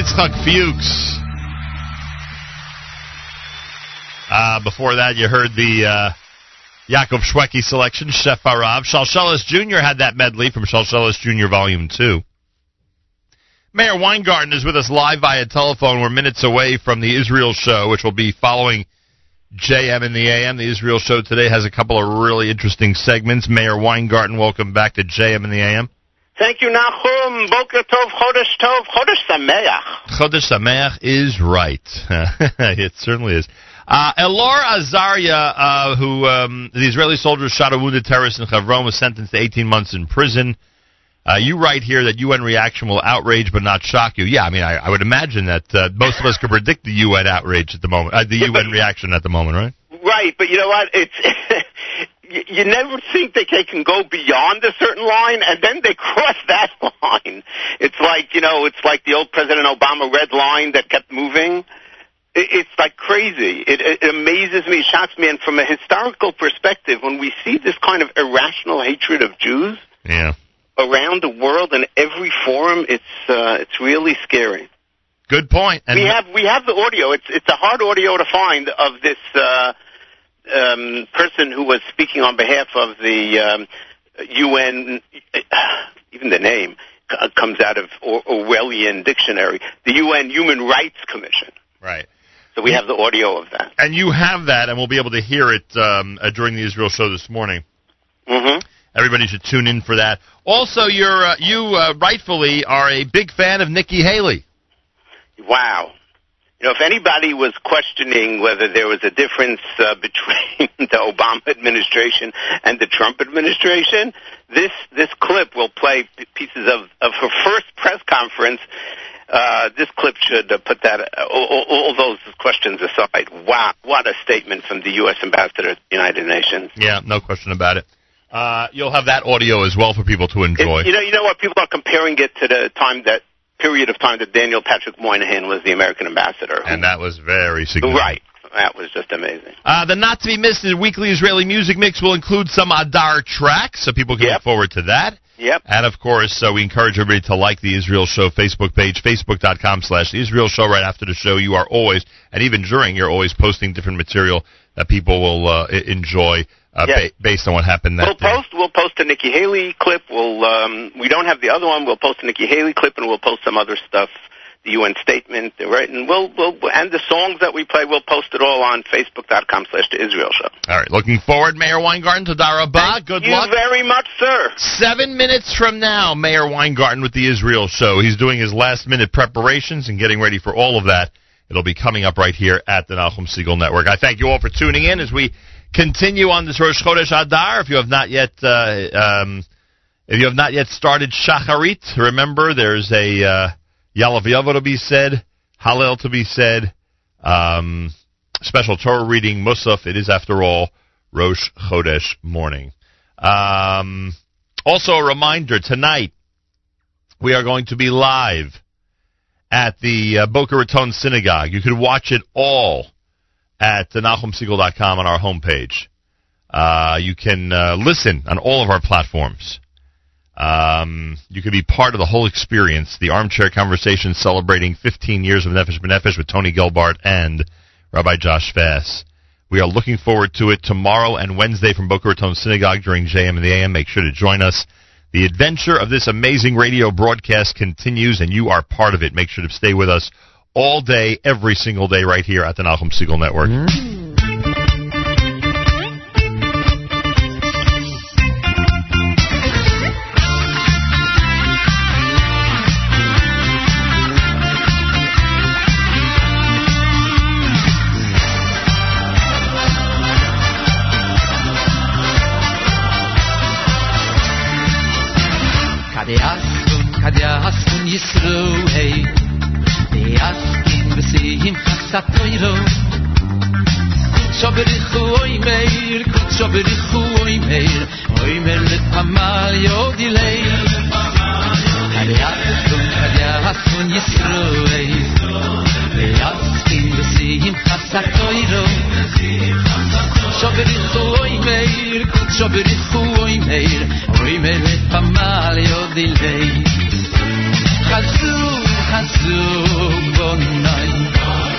Yitzchak Fuchs. Uh, before that, you heard the uh, Shweki selection, Chef Arav. Shalshelis Jr. had that medley from Shalshelis Jr. Volume 2. Meir Weingarten is with us live via telephone. We're minutes away from the Israel show, which will be following JM in the AM. The Israel show today has a couple of really interesting segments. Meir Weingarten, welcome back to JM in the AM. Thank you, Nachum. Boker Tov, Chodesh Tov, Chodesh Sameach. Chodesh Sameach is right. it certainly is. Uh, Elor Azaria, uh, who um, the Israeli soldiers shot a wounded terrorist in Hebron, was sentenced to 18 months in prison. Uh, you write here that UN reaction will outrage but not shock you. Yeah, I mean, I, I would imagine that uh, most of us could predict the UN outrage at the moment, uh, the UN reaction at the moment, right? Right, but you know what? It's you, you never think that they can go beyond a certain line, and then they cross that line. It's like you know, it's like the old President Obama red line that kept moving. It, it's like crazy. It, it amazes me, shocks me, and from a historical perspective, when we see this kind of irrational hatred of Jews Yeah. around the world in every forum, it's uh, it's really scary. Good point. And we have we have the audio. It's it's a hard audio to find of this uh, um, person who was speaking on behalf of the um, UN. Even the name comes out of or- Orwellian dictionary. The UN Human Rights Commission. Right. So we have the audio of that. And you have that, and we'll be able to hear it um, uh, during the Israel show this morning. Mm-hmm. Everybody should tune in for that. Also, you're uh, you uh, rightfully are a big fan of Nikki Haley. Wow. You know, if anybody was questioning whether there was a difference uh, between the Obama administration and the Trump administration, this this clip will play pieces of of her first press conference. Uh, this clip should uh, put that uh, all, all- those questions aside. Wow, what a statement from the U.S. ambassador to the United Nations. Yeah, no question about it. Uh, you'll have that audio as well for people to enjoy. It's- you know, you know what? People are comparing it to the time that period of time that Daniel Patrick Moynihan was the American ambassador. and that was very significant. Right. That was just amazing. Uh, the not to be missed weekly Israeli music mix will include some Adar tracks, so people can look forward to that. Yep. And of course, uh, we encourage everybody to like the Israel Show Facebook page, facebook.com slash Israel Show. Right after the show, you are always, and even during, you're always posting different material that people will uh, enjoy uh, Yeah. ba- based on what happened that We'll day. post. We'll post a Nikki Haley clip. We'll. Um, we don't have the other one. We'll post a Nikki Haley clip, and we'll post some other stuff. The UN statement, right? And we'll, we'll and the songs that we play, we'll post it all on Facebook.com/slash The Israel Show. All right, looking forward, Meir Weingarten, to Darabah. Good you luck. very much, sir. Seven minutes from now, Meir Weingarten with the Israel Show. He's doing his last minute preparations and getting ready for all of that. It'll be coming up right here at the Nachum Segal Network. I thank you all for tuning in as we continue on this Rosh Chodesh Adar. If you have not yet, uh, um, if you have not yet started Shacharit, remember there's a uh, Ya'aleh V'yavo to be said, Hallel to be said, um, special Torah reading, Musaf. It is, after all, Rosh Chodesh morning. Um, also, a reminder tonight we are going to be live at the uh, Boca Raton Synagogue. You can watch it all at NachumSegal.com on our homepage. Uh, you can uh, listen on all of our platforms. Um, you can be part of the whole experience. The Armchair Conversation celebrating 15 years of Nefesh B'Nefesh with Tony Gelbart and Rabbi Josh Fass. We are looking forward to it tomorrow and Wednesday from Boca Raton Synagogue during JM and the AM. Make sure to join us. The adventure of this amazing radio broadcast continues, and you are part of it. Make sure to stay with us all day, every single day, right here at the Nachum Segal Network. Kadeaskun, kadeaskun yisro hey Deaskin satoiro Tsoberi khu oy meir ku tsoberi khu meir. Meir le pamal yo dilei. Kun hayat kun yisroei Hayat in the sea satoiro Tsoberi khu meir ku tsoberi meir. Meir le pamal yo dilei. Hazu hazu bonai.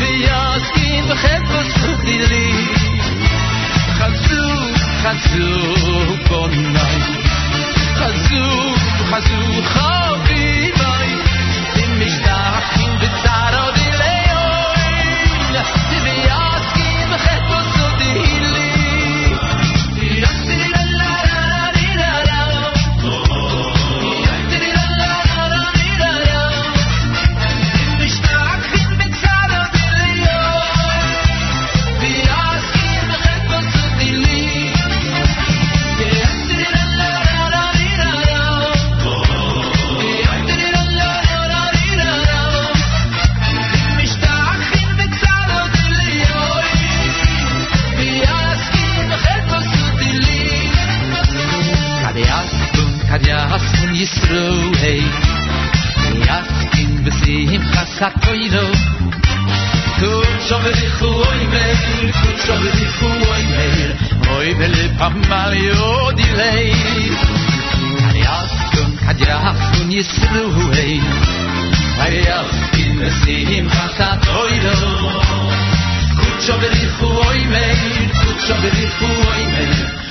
ויוסקים בחפץ דילי חזו חזו בונאי חזו Yisro, hey. Yaskin besim chasak toiro Kutsho vichu oi meir Kutsho vichu oi meir. Oi bele pambal yodi lei. Yaskin kadyakun yisro, hey. Yaskin besim chasak toiro Kutsho vichu oi meir Kutsho vichu oi meir.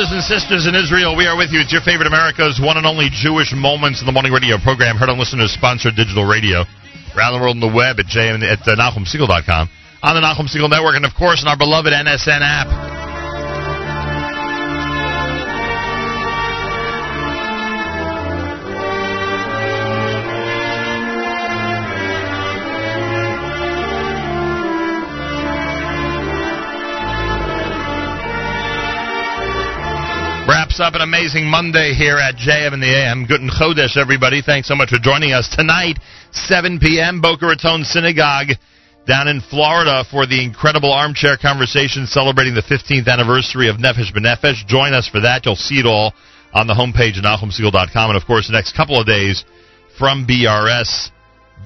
brothers and sisters in Israel, we are with you. It's your favorite America's one and only Jewish Moments in the Morning Radio program. Heard on listeners sponsored digital radio. Around the world on the web at, J- at uh, NachumSegal.com. On the Nachum Segal Network, and of course on our beloved NSN app. Wraps up an amazing Monday here at JM and the AM. And Chodesh, everybody. Thanks so much for joining us tonight, 7 p.m. Boca Raton Synagogue down in Florida for the incredible armchair conversation celebrating the 15th anniversary of Nefesh B'Nefesh. Join us for that. You'll see it all on the homepage at NachumSegal.com. And, of course, the next couple of days from BRS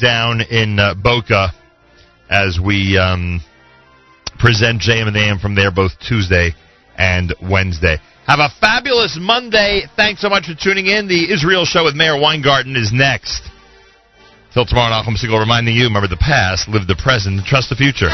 down in uh, Boca as we um, present JM and the AM from there both Tuesday and Wednesday. Have a fabulous Monday. Thanks so much for tuning in. The Israel Show with Meir Weingarten is next. Till tomorrow, Nachum Segal reminding you, remember the past, live the present, and trust the future.